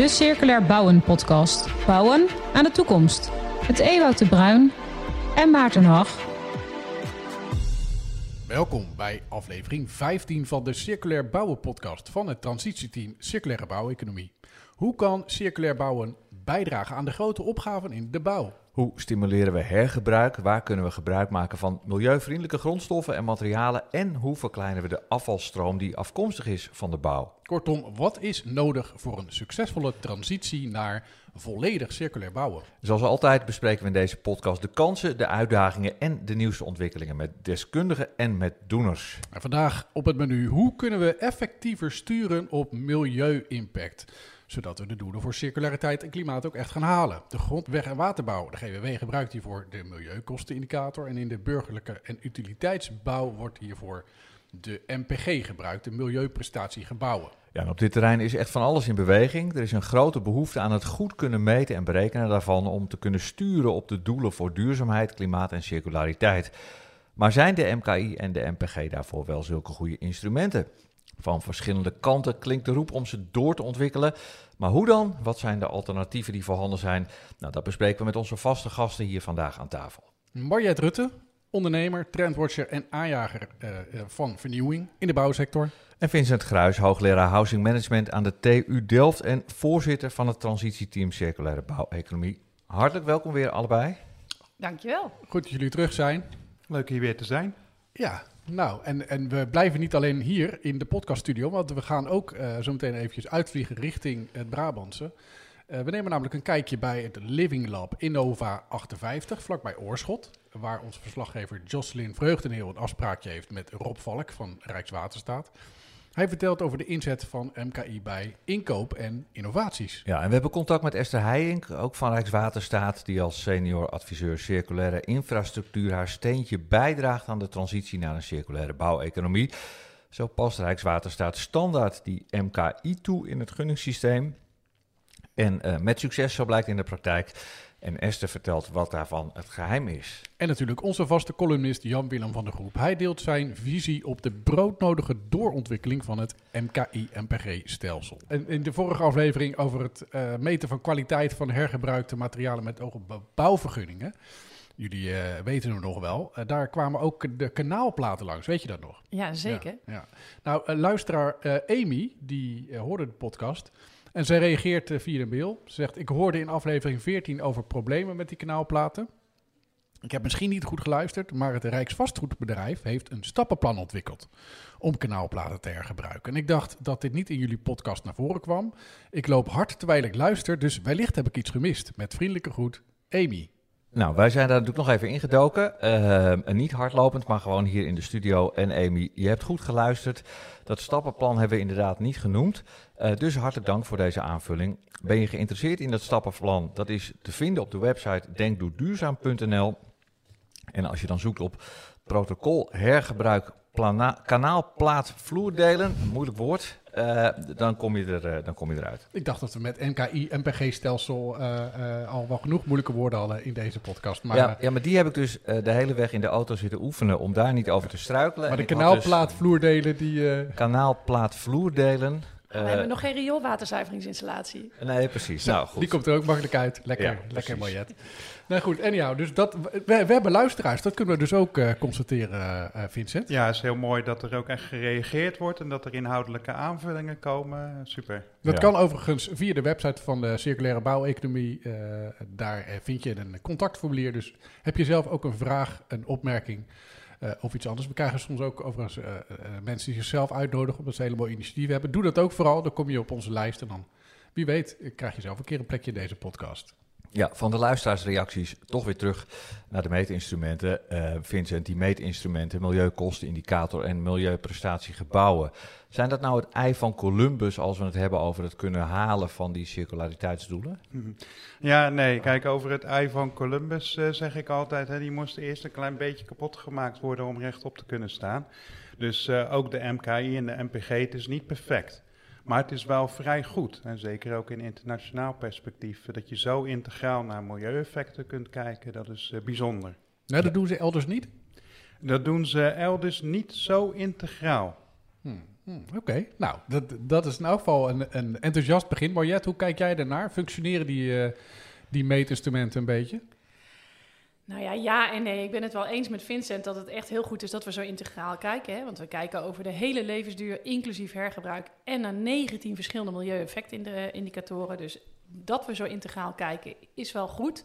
De Circulair Bouwen podcast. Bouwen aan de toekomst. Met Ewout de Bruin en Maarten Hag. Welkom bij aflevering 15 van de Circulair Bouwen podcast van het transitieteam Circulaire Bouweconomie. Hoe kan circulair bouwen bijdragen aan de grote opgaven in de bouw? Hoe stimuleren we hergebruik? Waar kunnen we gebruik maken van milieuvriendelijke grondstoffen en materialen? En hoe verkleinen we de afvalstroom die afkomstig is van de bouw? Kortom, wat is nodig voor een succesvolle transitie naar volledig circulair bouwen? Zoals altijd bespreken we in deze podcast de kansen, de uitdagingen en de nieuwste ontwikkelingen met deskundigen en met doeners. En vandaag op het menu: hoe kunnen we effectiever sturen op milieu-impact? Zodat we de doelen voor circulariteit en klimaat ook echt gaan halen. De grond, weg- en waterbouw, de GWW gebruikt hiervoor de milieukostenindicator en in de burgerlijke en utiliteitsbouw wordt hiervoor de MPG gebruikt, de milieuprestatiegebouwen. Ja, en op dit terrein is echt van alles in beweging. Er is een grote behoefte aan het goed kunnen meten en berekenen daarvan om te kunnen sturen op de doelen voor duurzaamheid, klimaat en circulariteit. Maar zijn de MKI en de MPG daarvoor wel zulke goede instrumenten? Van verschillende kanten klinkt de roep om ze door te ontwikkelen. Maar hoe dan? Wat zijn de alternatieven die voorhanden zijn? Nou, dat bespreken we met onze vaste gasten hier vandaag aan tafel. Mariette Rutte, ondernemer, trendwatcher en aanjager uh, van vernieuwing in de bouwsector. En Vincent Gruis, hoogleraar Housing Management aan de TU Delft en voorzitter van het transitieteam Circulaire Bouweconomie. Hartelijk welkom weer allebei. Dankjewel. Goed dat jullie terug zijn. Leuk hier weer te zijn. Ja, nou, en, en we blijven niet alleen hier in de podcaststudio, want we gaan ook uh, zo meteen eventjes uitvliegen richting het Brabantse. Uh, we nemen namelijk een kijkje bij het Living Lab Innova 58, vlakbij Oorschot. Waar onze verslaggever Jocelyn Vreugdenheel een afspraakje heeft met Rob Valk van Rijkswaterstaat. Hij vertelt over de inzet van MKI bij inkoop en innovaties. Ja, en we hebben contact met Esther Heijink, ook van Rijkswaterstaat, die als senior adviseur circulaire infrastructuur haar steentje bijdraagt aan de transitie naar een circulaire bouweconomie. Zo past Rijkswaterstaat standaard die MKI toe in het gunningssysteem. En uh, met succes, zo blijkt in de praktijk. En Esther vertelt wat daarvan het geheim is. En natuurlijk onze vaste columnist Jan-Willem van der Groep. Hij deelt zijn visie op de broodnodige doorontwikkeling van het MKI-MPG-stelsel. En in de vorige aflevering over het uh, meten van kwaliteit van hergebruikte materialen met oog op bouwvergunningen. Jullie uh, weten het nog wel. Uh, daar kwamen ook de kanaalplaten langs. Weet je dat nog? Ja, zeker. Ja, ja. Nou, luisteraar Amy, die hoorde de podcast. En zij reageert via een mail. Ze zegt, ik hoorde in aflevering 14 over problemen met die kanaalplaten. Ik heb misschien niet goed geluisterd, maar het Rijksvastgoedbedrijf heeft een stappenplan ontwikkeld om kanaalplaten te hergebruiken. En ik dacht dat dit niet in jullie podcast naar voren kwam. Ik loop hard terwijl ik luister, dus wellicht heb ik iets gemist. Met vriendelijke groet, Amy. Nou, wij zijn daar natuurlijk nog even ingedoken. Uh, niet hardlopend, maar gewoon hier in de studio. En Amy, je hebt goed geluisterd. Dat stappenplan hebben we inderdaad niet genoemd. Uh, dus hartelijk dank voor deze aanvulling. Ben je geïnteresseerd in dat stappenplan? Dat is te vinden op de website denkdoorduurzaam.nl. En als je dan zoekt op protocol hergebruik kanaalplaat vloerdelen, moeilijk woord, uh, dan, kom je er, uh, dan kom je eruit. Ik dacht dat we met NKI, MPG-stelsel uh, al wel genoeg moeilijke woorden hadden in deze podcast. Maar, ja, ja, maar die heb ik dus de hele weg in de auto zitten oefenen om daar niet over te struikelen. Maar de kanaalplaat vloerdelen die... Kanaalplaat vloerdelen. we hebben nog geen rioolwaterzuiveringsinstallatie. Nee, precies. Nou, goed. Die komt er ook makkelijk uit. Lekker, ja, lekker Mariette. Nou goed, anyhow, dus dat, we, we, hebben luisteraars. Dat kunnen we dus ook uh, constateren, uh, Vincent. Ja, het is heel mooi dat er ook echt gereageerd wordt en dat er inhoudelijke aanvullingen komen. Super. Dat ja. kan overigens via de website van de Circulaire Bouweconomie. Uh, daar vind je een contactformulier. Dus heb je zelf ook een vraag, een opmerking of iets anders. We krijgen soms ook overigens mensen die zichzelf uitnodigen omdat ze hele mooie initiatieven hebben. Doe dat ook vooral. Dan kom je op onze lijst en dan, wie weet, krijg je zelf een keer een plekje in deze podcast. Ja, van de luisteraarsreacties toch weer terug naar de meetinstrumenten. Uh, Vincent, die meetinstrumenten, milieukostenindicator en milieuprestatiegebouwen. Zijn dat nou het ei van Columbus als we het hebben over het kunnen halen van die circulariteitsdoelen? Ja, nee. Kijk, over het ei van Columbus uh, zeg ik altijd, hè, die moest eerst een klein beetje kapot gemaakt worden om rechtop te kunnen staan. Dus uh, ook de MKI en de MPG, het is niet perfect. Maar het is wel vrij goed, en zeker ook in internationaal perspectief, dat je zo integraal naar milieueffecten kunt kijken, dat is uh, bijzonder. Nou, dat doen ze elders niet? Dat doen ze elders niet zo integraal. Hmm. Hmm, Oké, nou, dat, dat is in elk geval een, een enthousiast begin. Marjet, hoe kijk jij daarnaar? Functioneren die, eh, die meetinstrumenten een beetje? Nou ja, ja en nee. Ik ben het wel eens met Vincent dat het echt heel goed is dat we zo integraal kijken. Hè? Want we kijken over de hele levensduur, inclusief hergebruik. En naar 19 verschillende milieueffectindicatoren. Dus dat we zo integraal kijken is wel goed.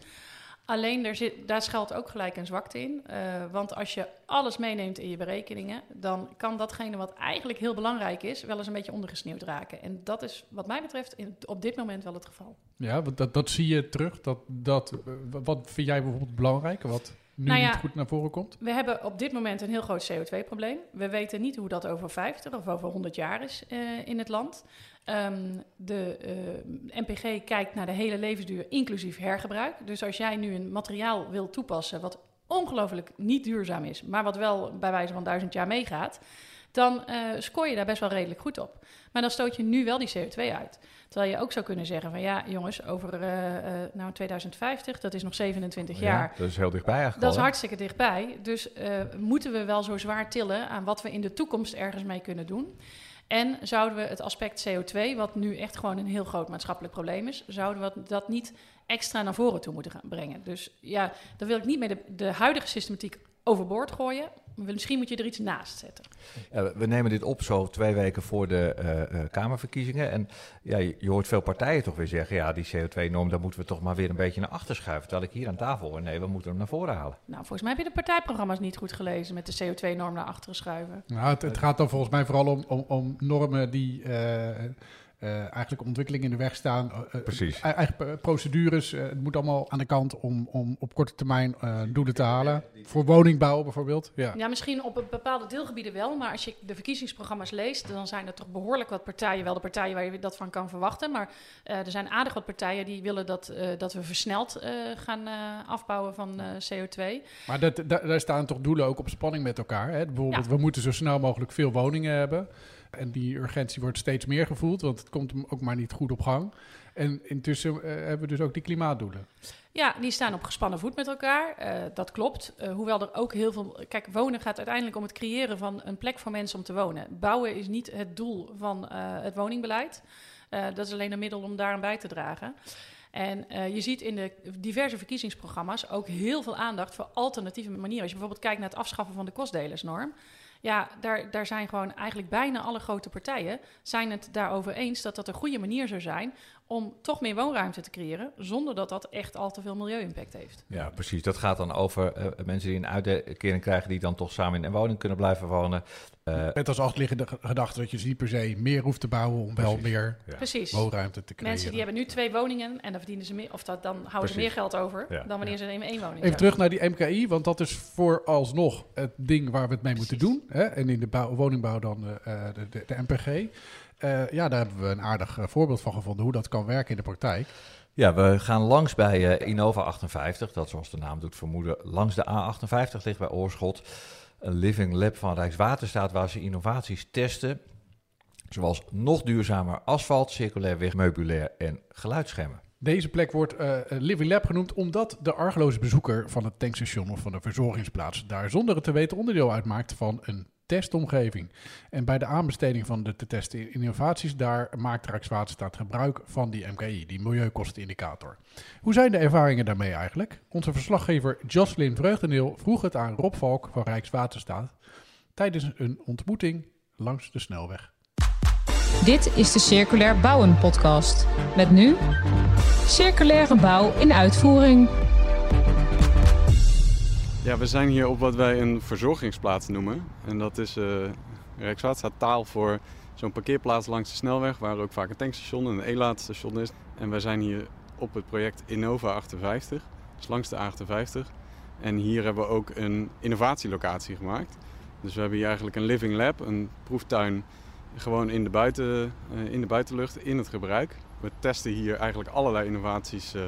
Alleen er zit, daar schuilt ook gelijk een zwakte in. Uh, want als je alles meeneemt in je berekeningen, dan kan datgene wat eigenlijk heel belangrijk is, wel eens een beetje ondergesneeuwd raken. En dat is wat mij betreft in, op dit moment wel het geval. Ja, want dat, dat zie je terug. Dat, dat, wat vind jij bijvoorbeeld belangrijk? Wat nu Nou ja, niet goed naar voren komt? We hebben op dit moment een heel groot CO2-probleem. We weten niet hoe dat over 50 of over 100 jaar is eh, in het land. Ehm, de eh, NPG kijkt naar de hele levensduur, inclusief hergebruik. Dus als jij nu een materiaal wil toepassen wat ongelooflijk niet duurzaam is, maar wat wel bij wijze van duizend jaar meegaat, dan eh scoor je daar best wel redelijk goed op. Maar dan stoot je nu wel die CO2 uit. Terwijl je ook zou kunnen zeggen van ja, jongens, over eh, nou 2050, dat is nog 27 jaar. Ja, dat is heel dichtbij eigenlijk Dat is al, hartstikke dichtbij. Dus moeten we wel zo zwaar tillen aan wat we in de toekomst ergens mee kunnen doen. En zouden we het aspect CO2, wat nu echt gewoon een heel groot maatschappelijk probleem is, zouden we dat niet extra naar voren toe moeten gaan brengen. Dus ja, dan wil ik niet meer de, de huidige systematiek overboord gooien. Misschien moet je er iets naast zetten. Ja, we- nemen dit op zo twee weken voor de eh, eh, Kamerverkiezingen. En ja, je, hoort veel partijen toch weer zeggen... ja, die CO2-norm, daar moeten we toch maar weer een beetje naar achter schuiven. Terwijl ik hier aan tafel hoor, nee, we moeten hem naar voren halen. Nou, volgens mij heb je de partijprogramma's niet goed gelezen met de CO2-norm naar achteren schuiven. Nou, het, het gaat dan volgens mij vooral om, om, om normen die eh, eigenlijk ontwikkeling in de weg staan. Eh, eh, Precies. e- Eigen eh, procedures. eh, het moet allemaal aan de kant om, om op korte termijn eh, doelen te halen. Voor woningbouw bijvoorbeeld. Ja. Ja, misschien op een bepaalde deelgebieden wel, maar als je de verkiezingsprogramma's leest, dan zijn er toch behoorlijk wat partijen, wel de partijen waar je dat van kan verwachten, maar eh, er zijn aardig wat partijen die willen dat, eh, dat we versneld eh, gaan eh, afbouwen van eh, CO2. Maar dat, daar, daar staan toch doelen ook op spanning met elkaar. Hè? Bijvoorbeeld, Ja. we moeten zo snel mogelijk veel woningen hebben. En die urgentie wordt steeds meer gevoeld, want het komt ook maar niet goed op gang. En intussen eh, hebben we dus ook die klimaatdoelen. Ja, die staan op gespannen voet met elkaar. Eh, dat klopt. Eh, hoewel er ook heel veel. Kijk, wonen gaat uiteindelijk om het creëren van een plek voor mensen om te wonen. Bouwen is niet het doel van het woningbeleid. Dat is alleen een middel om daaraan bij te dragen. En je ziet in de diverse verkiezingsprogramma's ook heel veel aandacht voor alternatieve manieren. Als je bijvoorbeeld kijkt naar het afschaffen van de kostdelersnorm. Ja, daar, daar zijn gewoon eigenlijk bijna alle grote partijen zijn het daarover eens dat dat een goede manier zou zijn om toch meer woonruimte te creëren, zonder dat dat echt al te veel milieu-impact heeft. Ja, precies. Dat gaat dan over eh, mensen die een uitkering krijgen... die dan toch samen in een woning kunnen blijven wonen. Eh, Met als achterliggende ge- gedachte dat je dus niet per se meer hoeft te bouwen om wel meer ja. Precies. woonruimte te creëren. Mensen die hebben nu twee woningen en dan verdienen ze meer, of dat, dan houden ze meer geld over Ja. dan wanneer ze in één woning Even terug naar die MKI, want dat is vooralsnog het ding waar we het mee moeten doen. Hè? En in de bouw- woningbouw dan eh, de, de, de MPG. Eh, ja, daar hebben we een aardig eh, voorbeeld van gevonden hoe dat kan werken in de praktijk. Ja, we gaan langs bij eh, Innova 58, dat zoals de naam doet vermoeden, langs de A58 ligt bij Oorschot. Een living lab van Rijkswaterstaat waar ze innovaties testen. Zoals nog duurzamer asfalt, circulair wegmeubilair en geluidsschermen. Deze plek wordt eh, Living Lab genoemd omdat de argeloze bezoeker van het tankstation of van de verzorgingsplaats daar zonder het te weten onderdeel uitmaakt van een testomgeving. En bij de aanbesteding van de te testen innovaties, daar maakt Rijkswaterstaat gebruik van die MKI, die milieukostenindicator. Hoe zijn de ervaringen daarmee eigenlijk? Onze verslaggever Jocelyn Vreugdeneel vroeg het aan Rob Valk van Rijkswaterstaat tijdens een ontmoeting langs de snelweg. Dit is de Circulair Bouwen podcast. Met nu circulaire bouw in uitvoering. Ja, we zijn hier op wat wij een verzorgingsplaats noemen. En dat is eh Rijkswaterstaat taal voor zo'n parkeerplaats langs de snelweg, waar ook vaak een tankstation en een e-laadstation is. En wij zijn hier op het project Innova 58, dus langs de A58. En hier hebben we ook een innovatielocatie gemaakt. Dus we hebben hier eigenlijk een living lab, een proeftuin, gewoon in de, buiten, eh, in de buitenlucht, in het gebruik. We testen hier eigenlijk allerlei innovaties eh,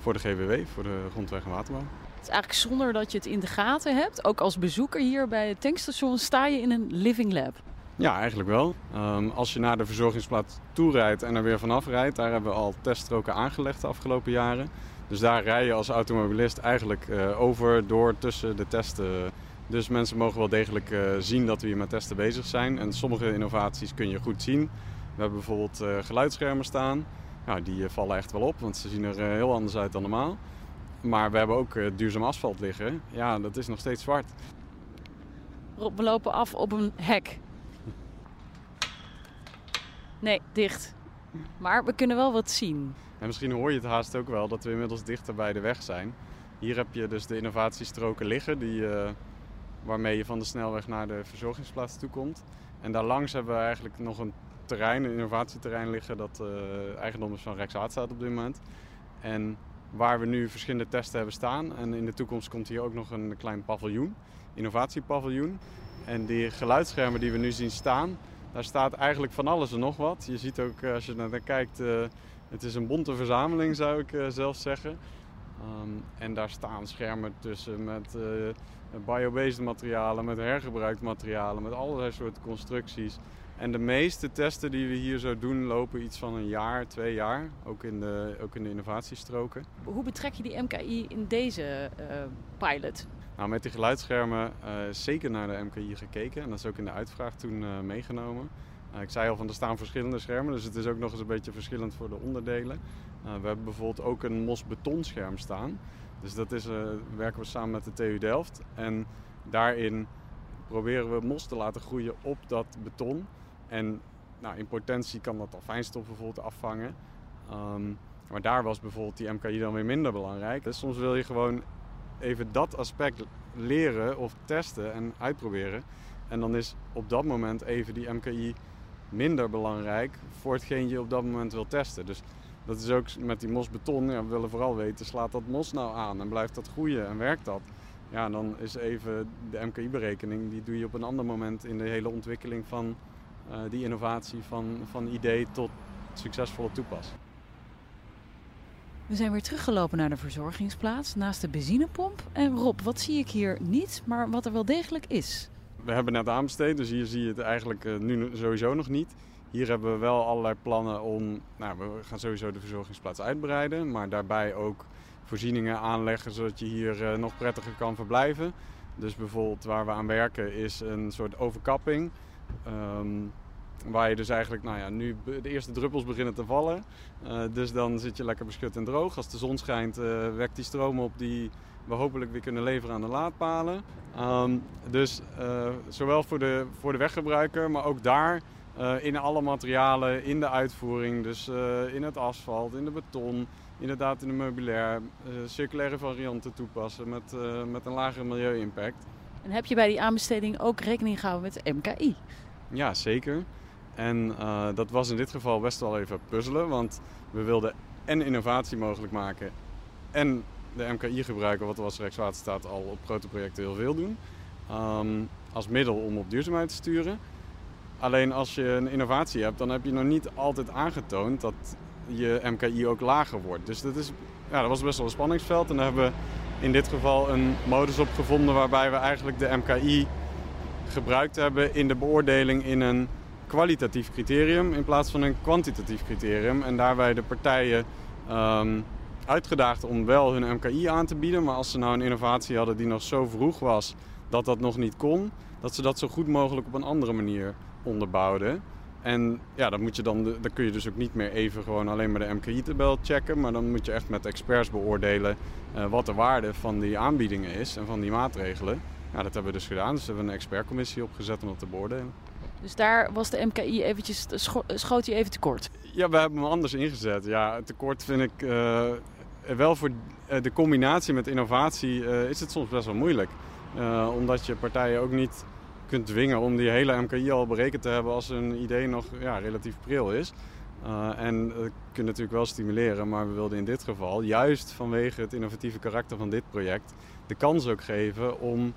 voor de GWW, voor de grondweg en waterbouw. Het is eigenlijk zonder dat je het in de gaten hebt. Ook als bezoeker hier bij het tankstation sta je in een living lab. Ja, eigenlijk wel. Ehm, als je naar de verzorgingsplaats toe rijdt en er weer vanaf rijdt, daar hebben we al teststroken aangelegd de afgelopen jaren. Dus daar rij je als automobilist eigenlijk uh, over, door, tussen de testen. Dus mensen mogen wel degelijk uh, zien dat we hier met testen bezig zijn. En sommige innovaties kun je goed zien. We hebben bijvoorbeeld uh, geluidsschermen staan. Nou, die vallen echt wel op, want ze zien er heel anders uit dan normaal. Maar we hebben ook duurzaam asfalt liggen. Ja, dat is nog steeds zwart. We lopen af op een hek. Nee, dicht. Maar we kunnen wel wat zien. En misschien hoor je het haast ook wel dat we inmiddels dichter bij de weg zijn. Hier heb je dus de innovatiestroken liggen, die, uh, waarmee je van de snelweg naar de verzorgingsplaats toe komt. En daarlangs hebben we eigenlijk nog een terrein, een innovatieterrein liggen, dat uh, eigendom is van Rijkswaterstaat op dit moment. En waar we nu verschillende testen hebben staan. En in de toekomst komt hier ook nog een klein paviljoen, innovatiepaviljoen. En die geluidsschermen die we nu zien staan, daar staat eigenlijk van alles en nog wat. Je ziet ook, eh, als je naar kijkt, uh, het is een bonte verzameling zou ik uh, zelf zeggen. Um, en daar staan schermen tussen met biobased materialen, met hergebruikt materialen, met allerlei soorten constructies. En de meeste testen die we hier zo doen lopen iets van een jaar, twee jaar, ook in de, ook in de innovatiestroken. Hoe betrek je die MKI in deze uh, pilot? Nou, met die geluidsschermen uh, zeker naar de MKI gekeken en dat is ook in de uitvraag toen uh, meegenomen. ik zei al van er staan verschillende schermen, dus het is ook nog eens een beetje verschillend voor de onderdelen. we hebben bijvoorbeeld ook een mos betonscherm staan. Dus dat is, werken we samen met de TU Delft en daarin proberen we mos te laten groeien op dat beton. En nou, in potentie kan dat al fijnstof bijvoorbeeld afvangen. Um, maar daar was bijvoorbeeld die MKI dan weer minder belangrijk. Dus soms wil je gewoon even dat aspect leren of testen en uitproberen. En dan is op dat moment even die MKI minder belangrijk voor hetgeen je op dat moment wil testen. Dus dat is ook met die mosbeton. Ja, we willen vooral weten, slaat dat mos nou aan en blijft dat groeien en werkt dat? Ja, dan is even de MKI-berekening, die doe je op een ander moment in de hele ontwikkeling van uh, die innovatie van, van idee tot succesvolle toepassing. We zijn weer teruggelopen naar de verzorgingsplaats naast de benzinepomp. En Rob, wat zie ik hier niet, maar wat er wel degelijk is? We hebben net aanbesteed, dus hier zie je het eigenlijk uh, nu sowieso nog niet. Hier hebben we wel allerlei plannen om, nou, we gaan sowieso de verzorgingsplaats uitbreiden, maar daarbij ook voorzieningen aanleggen zodat je hier uh, nog prettiger kan verblijven. Dus bijvoorbeeld waar we aan werken is een soort overkapping. Um, waar je dus eigenlijk, nou ja, nu de eerste druppels beginnen te vallen. Uh, dus dan zit je lekker beschut en droog. Als de zon schijnt, uh, wekt die stroom op die we hopelijk weer kunnen leveren aan de laadpalen. Um, dus zowel voor de, voor de weggebruiker, maar ook daar in alle materialen, in de uitvoering. Dus in het asfalt, in de beton, inderdaad in de meubilair. circulaire varianten toepassen met, met een lagere milieu-impact. En heb je bij die aanbesteding ook rekening gehouden met de MKI? Ja, zeker. En dat was in dit geval best wel even puzzelen, want we wilden en innovatie mogelijk maken en de MKI gebruiken, wat was Rijkswaterstaat al op grote projecten heel veel doen, um, als middel om op duurzaamheid te sturen. Alleen als je een innovatie hebt, dan heb je nog niet altijd aangetoond dat je MKI ook lager wordt. Dus dat, is, ja, dat was best wel een spanningsveld. En daar hebben we in dit geval een modus op gevonden waarbij we eigenlijk de MKI gebruikt hebben in de beoordeling in een kwalitatief criterium in plaats van een kwantitatief criterium. En daarbij de partijen um, uitgedaagd om wel hun MKI aan te bieden. Maar als ze nou een innovatie hadden die nog zo vroeg was dat dat nog niet kon, dat ze dat zo goed mogelijk op een andere manier onderbouwden. En ja, dan, moet je dan, dan kun je dus ook niet meer even gewoon alleen maar de MKI-tabel checken. Maar dan moet je echt met experts beoordelen uh, wat de waarde van die aanbiedingen is en van die maatregelen. Ja, dat hebben we dus gedaan. Dus we hebben een expertcommissie opgezet om dat te beoordelen. Dus daar was de MKI eventjes, scho schoot hij even tekort? Ja, we hebben hem anders ingezet. Ja, tekort vind ik uh, wel voor de combinatie met innovatie uh, is het soms best wel moeilijk. Omdat je partijen ook niet kunt dwingen om die hele MKI al berekend te hebben als een idee nog ja, relatief pril is. en dat kun je natuurlijk wel stimuleren, maar we wilden in dit geval, juist vanwege het innovatieve karakter van dit project, de kans ook geven om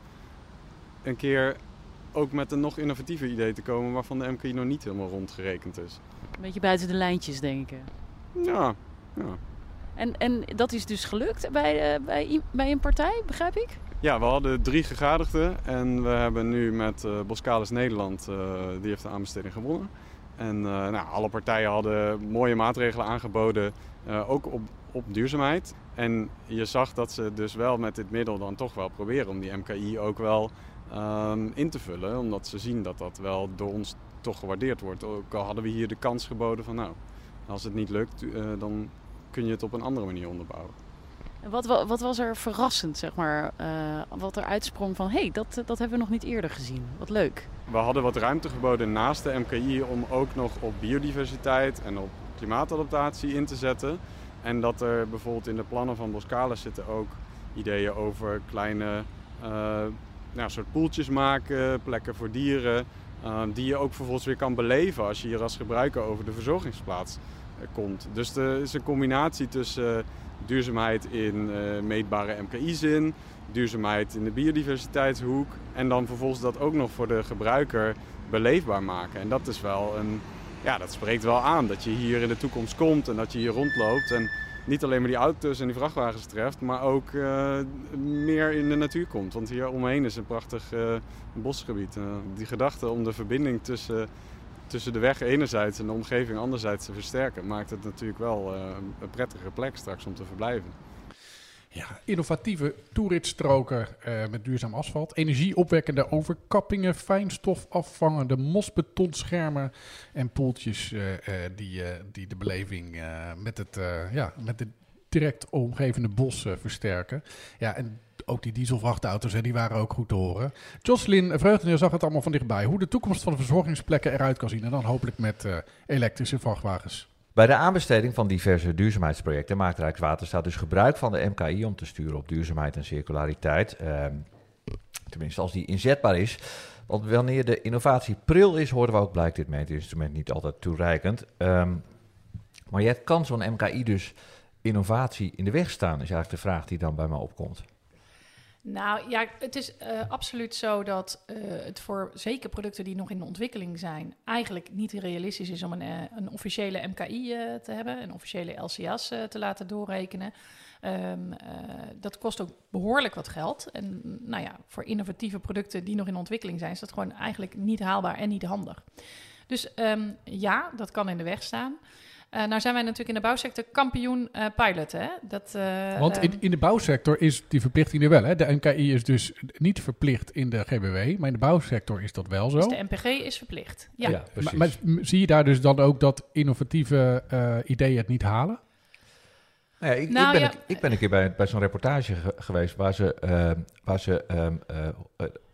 een keer ook met een nog innovatiever idee te komen waarvan de MKI nog niet helemaal rondgerekend is. Een beetje buiten de lijntjes denken. Ja, ja. En, en dat is dus gelukt bij, uh, bij, bij een partij, begrijp ik? Ja, we hadden drie gegadigden en we hebben nu met uh, Boskalis Nederland, uh, die heeft de aanbesteding gewonnen. En nou, alle partijen hadden mooie maatregelen aangeboden, ook op op duurzaamheid. En je zag dat ze dus wel met dit middel dan toch wel proberen om die MKI ook wel ehm, in te vullen. Omdat ze zien dat dat wel door ons toch gewaardeerd wordt. Ook al hadden we hier de kans geboden van nou, als het niet lukt, dan kun je het op een andere manier onderbouwen. Wat, wat, was er verrassend, zeg maar? Uh, wat er uitsprong van, hé, hey, dat, dat hebben we nog niet eerder gezien. Wat leuk. We hadden wat ruimte geboden naast de MKI om ook nog op biodiversiteit en op klimaatadaptatie in te zetten. En dat er bijvoorbeeld in de plannen van Boskalis zitten ook ideeën over kleine uh, nou, soort poeltjes maken, plekken voor dieren. Die je ook vervolgens weer kan beleven als je hier als gebruiker over de verzorgingsplaats komt. Dus er is een combinatie tussen duurzaamheid in uh, meetbare MKI-zin, duurzaamheid in de biodiversiteitshoek en dan vervolgens dat ook nog voor de gebruiker beleefbaar maken. En dat is wel een, ja, dat spreekt wel aan dat je hier in de toekomst komt en dat je hier rondloopt en niet alleen maar die auto's en die vrachtwagens treft, maar ook uh, meer in de natuur komt. Want hier omheen is een prachtig uh, bosgebied. Die gedachte om de verbinding tussen tussen de weg enerzijds en de omgeving anderzijds te versterken, maakt het natuurlijk wel uh, een prettige plek straks om te verblijven. Ja, innovatieve toeritstroken uh, met duurzaam asfalt, energieopwekkende overkappingen, fijnstof afvangende mosbetonschermen en poeltjes uh, die, die de beleving met het, ja, met het direct omgevende bos versterken. Ja, en ook die dieselvrachtauto's, hè, die waren ook goed te horen. Jocelyn Vreugdeneer zag het allemaal van dichtbij. Hoe de toekomst van de verzorgingsplekken eruit kan zien. En dan hopelijk met uh, elektrische vrachtwagens. Bij de aanbesteding van diverse duurzaamheidsprojecten maakt Rijkswaterstaat dus gebruik van de MKI om te sturen op duurzaamheid en circulariteit. Ehm, tenminste, als die inzetbaar is. Want wanneer de innovatie pril is, horen we ook, blijkt dit meetinstrument niet altijd toereikend. Um, maar je kan zo'n MKI dus innovatie in de weg staan, is eigenlijk de vraag die dan bij me opkomt. Nou ja, het is uh, absoluut zo dat uh, het voor zeker producten die nog in de ontwikkeling zijn, eigenlijk niet realistisch is om een, uh, een officiële MKI te hebben, een officiële LCA's te laten doorrekenen. Um, dat kost ook behoorlijk wat geld. En nou ja, voor innovatieve producten die nog in ontwikkeling zijn, is dat gewoon eigenlijk niet haalbaar en niet handig. Dus um, ja, dat kan in de weg staan. Uh, nou zijn wij natuurlijk in de bouwsector kampioen uh, pilot. Hè? Dat, uh, Want in, in, de bouwsector is die verplichting er wel. Hè? De MKI is dus niet verplicht in de GBW, maar in de bouwsector is dat wel zo. Dus de MPG is verplicht. Ja, ja maar, maar, zie je daar dus dan ook dat innovatieve ideeën het niet halen? Nou ja, ik, nou, ik, ben ja. een, ik, ben een, keer bij, bij zo'n reportage ge geweest waar ze, waar ze um,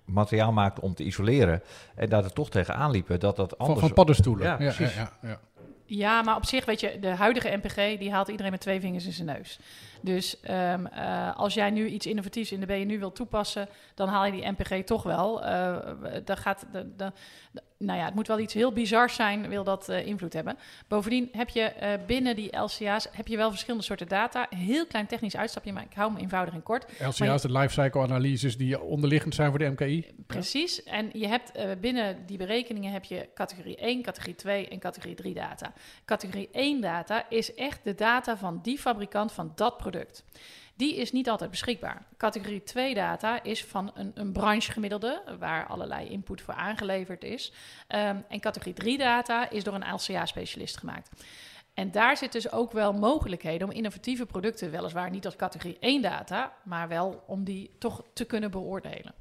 materiaal maakten om te isoleren. En daar er toch tegenaan liepen dat dat anders... Van, van paddenstoelen. Ja, precies. ja, ja, maar op zich, weet je, de huidige MPG die haalt iedereen met twee vingers in zijn neus. Dus um, uh, als jij nu iets innovatiefs in de BNU wil toepassen, dan haal je die MPG toch wel. Uh, daar gaat de, de, de, nou ja, het moet wel iets heel bizars zijn, wil dat uh, invloed hebben. Bovendien heb je binnen die LCA's heb je wel verschillende soorten data. Heel klein technisch uitstapje, maar ik hou me eenvoudig en kort. LCA's, de lifecycle analyses die onderliggend zijn voor de MKI. Precies. Ja. En je hebt binnen die berekeningen heb je categorie 1, categorie 2 en categorie 3 data. Categorie 1 data is echt de data van die fabrikant van dat product. Die is niet altijd beschikbaar. Categorie 2 data is van een, een branchegemiddelde, waar allerlei input voor aangeleverd is. Um, en categorie 3 data is door een LCA-specialist gemaakt. En daar zitten dus ook wel mogelijkheden om innovatieve producten, weliswaar niet als categorie 1 data, maar wel om die toch te kunnen beoordelen.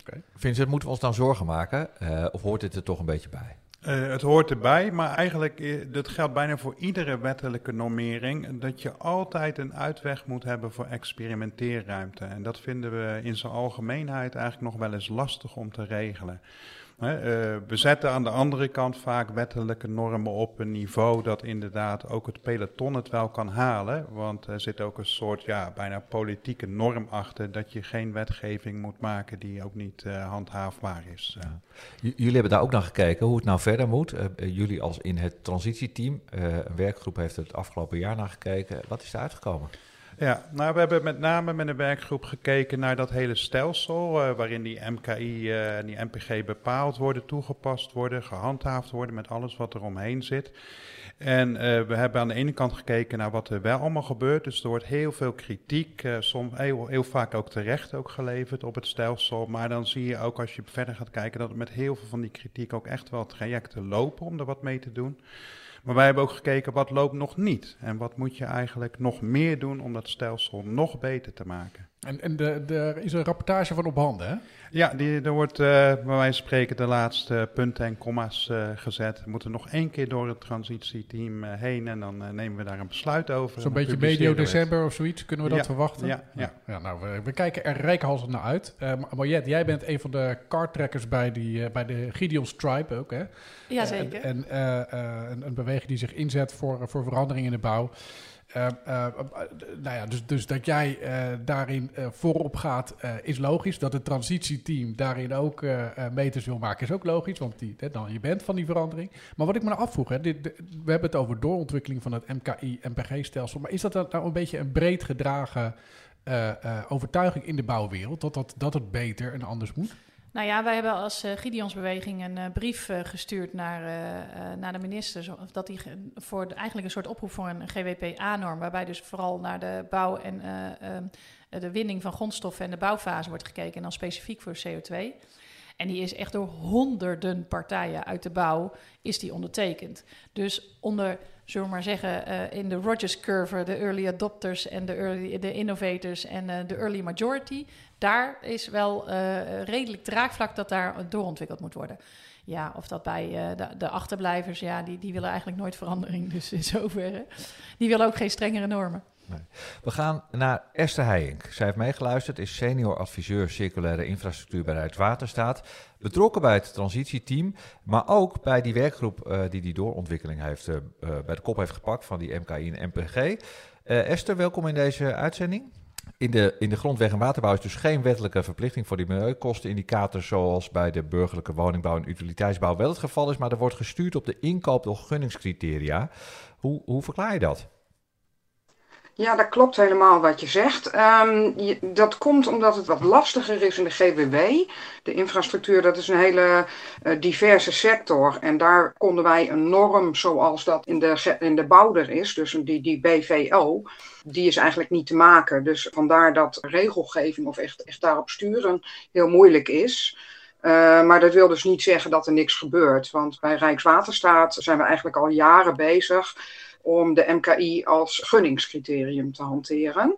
Okay. Vincent, moeten we ons dan zorgen maken? Uh, of hoort dit er toch een beetje bij? Uh, het hoort erbij, maar eigenlijk uh, dat geldt bijna voor iedere wettelijke normering, dat je altijd een uitweg moet hebben voor experimenteerruimte. En dat vinden we in zijn algemeenheid eigenlijk nog wel eens lastig om te regelen. Uh, we zetten aan de andere kant vaak wettelijke normen op een niveau dat inderdaad ook het peloton het wel kan halen. Want er zit ook een soort ja, bijna politieke norm achter dat je geen wetgeving moet maken die ook niet uh, handhaafbaar is. Jullie hebben daar ook naar gekeken hoe het nou verder moet. Uh, jullie als in het transitieteam, een werkgroep heeft het afgelopen jaar naar gekeken. Wat is er uitgekomen? Ja, nou we hebben met name met een werkgroep gekeken naar dat hele stelsel uh, waarin die MKI uh, en die MPG bepaald worden, toegepast worden, gehandhaafd worden met alles wat er omheen zit. En uh, we hebben aan de ene kant gekeken naar wat er wel allemaal gebeurt. Dus er wordt heel veel kritiek, soms heel, heel, vaak ook terecht ook geleverd op het stelsel. Maar dan zie je ook als je verder gaat kijken dat met heel veel van die kritiek ook echt wel trajecten lopen om er wat mee te doen. Maar wij hebben ook gekeken wat loopt nog niet. En wat moet je eigenlijk nog meer doen om dat stelsel nog beter te maken. En, en de, de, er is een rapportage van op handen, hè? Ja, die, er wordt uh, bij wijze van spreken de laatste punten en comma's uh, gezet. We moeten nog één keer door het transitieteam uh, heen en dan nemen we daar een besluit over. Zo'n beetje medio december of zoiets, kunnen we dat ja, verwachten? Ja, ja. ja nou, we, we, kijken er rijkhalsend naar uit. Uh, Mariette, jij bent een van de karttrekkers bij, die, bij de Gideon's Tribe ook, hè? Jazeker. En, en een, een beweging die zich inzet voor, voor verandering in de bouw. Uh, uh, nou ja, dus, dus dat jij uh, daarin voorop gaat, is logisch. Dat het transitieteam daarin ook meters wil maken, is ook logisch. Want die, dan, je bent van die verandering. Maar wat ik me nou afvroeg, hè, dit, we hebben het over doorontwikkeling van het MKI-MPG-stelsel. Maar is dat nou een beetje een breed gedragen overtuiging in de bouwwereld? Dat, dat, dat het beter en anders moet? Nou ja, wij hebben als uh, Gideonsbeweging een uh, brief uh, gestuurd naar, naar de minister. Dat die voor eigenlijk een soort oproep voor een GWP-A-norm. Waarbij dus vooral naar de bouw en de winning van grondstoffen en de bouwfase wordt gekeken. En dan specifiek voor CO2. En die is echt door honderden partijen uit de bouw is die ondertekend. Dus onder, zullen we maar zeggen, uh, in de Rogers curve, de early adopters en de, early, de innovators en uh, de early majority, daar is wel uh, redelijk draagvlak dat daar doorontwikkeld moet worden. Ja, of dat bij de, de, achterblijvers, ja, die, die willen eigenlijk nooit verandering. Dus in zoverre, die willen ook geen strengere normen. We gaan naar Esther Heijink. Zij heeft meegeluisterd, is senior adviseur circulaire infrastructuur bij Rijkswaterstaat. Betrokken bij het transitieteam, maar ook bij die werkgroep uh, die die doorontwikkeling heeft, uh, bij de kop heeft gepakt van die MKI en MPG. Esther, welkom in deze uitzending. In de, in de grondweg- en waterbouw is dus geen wettelijke verplichting voor die milieukostenindicators zoals bij de burgerlijke woningbouw en utiliteitsbouw wel het geval is, maar er wordt gestuurd op de inkoop door gunningscriteria. Hoe, hoe verklaar je dat? Ja, dat klopt helemaal wat je zegt. Je, dat komt omdat het wat lastiger is in de GWW. De infrastructuur, dat is een hele uh, diverse sector. En daar konden wij een norm zoals dat in de, in de bouw er is, dus die, die BVO, die is eigenlijk niet te maken. Dus vandaar dat regelgeving of echt, echt daarop sturen heel moeilijk is. Uh, maar dat wil dus niet zeggen dat er niks gebeurt. Want bij Rijkswaterstaat zijn we eigenlijk al jaren bezig om de MKI als gunningscriterium te hanteren.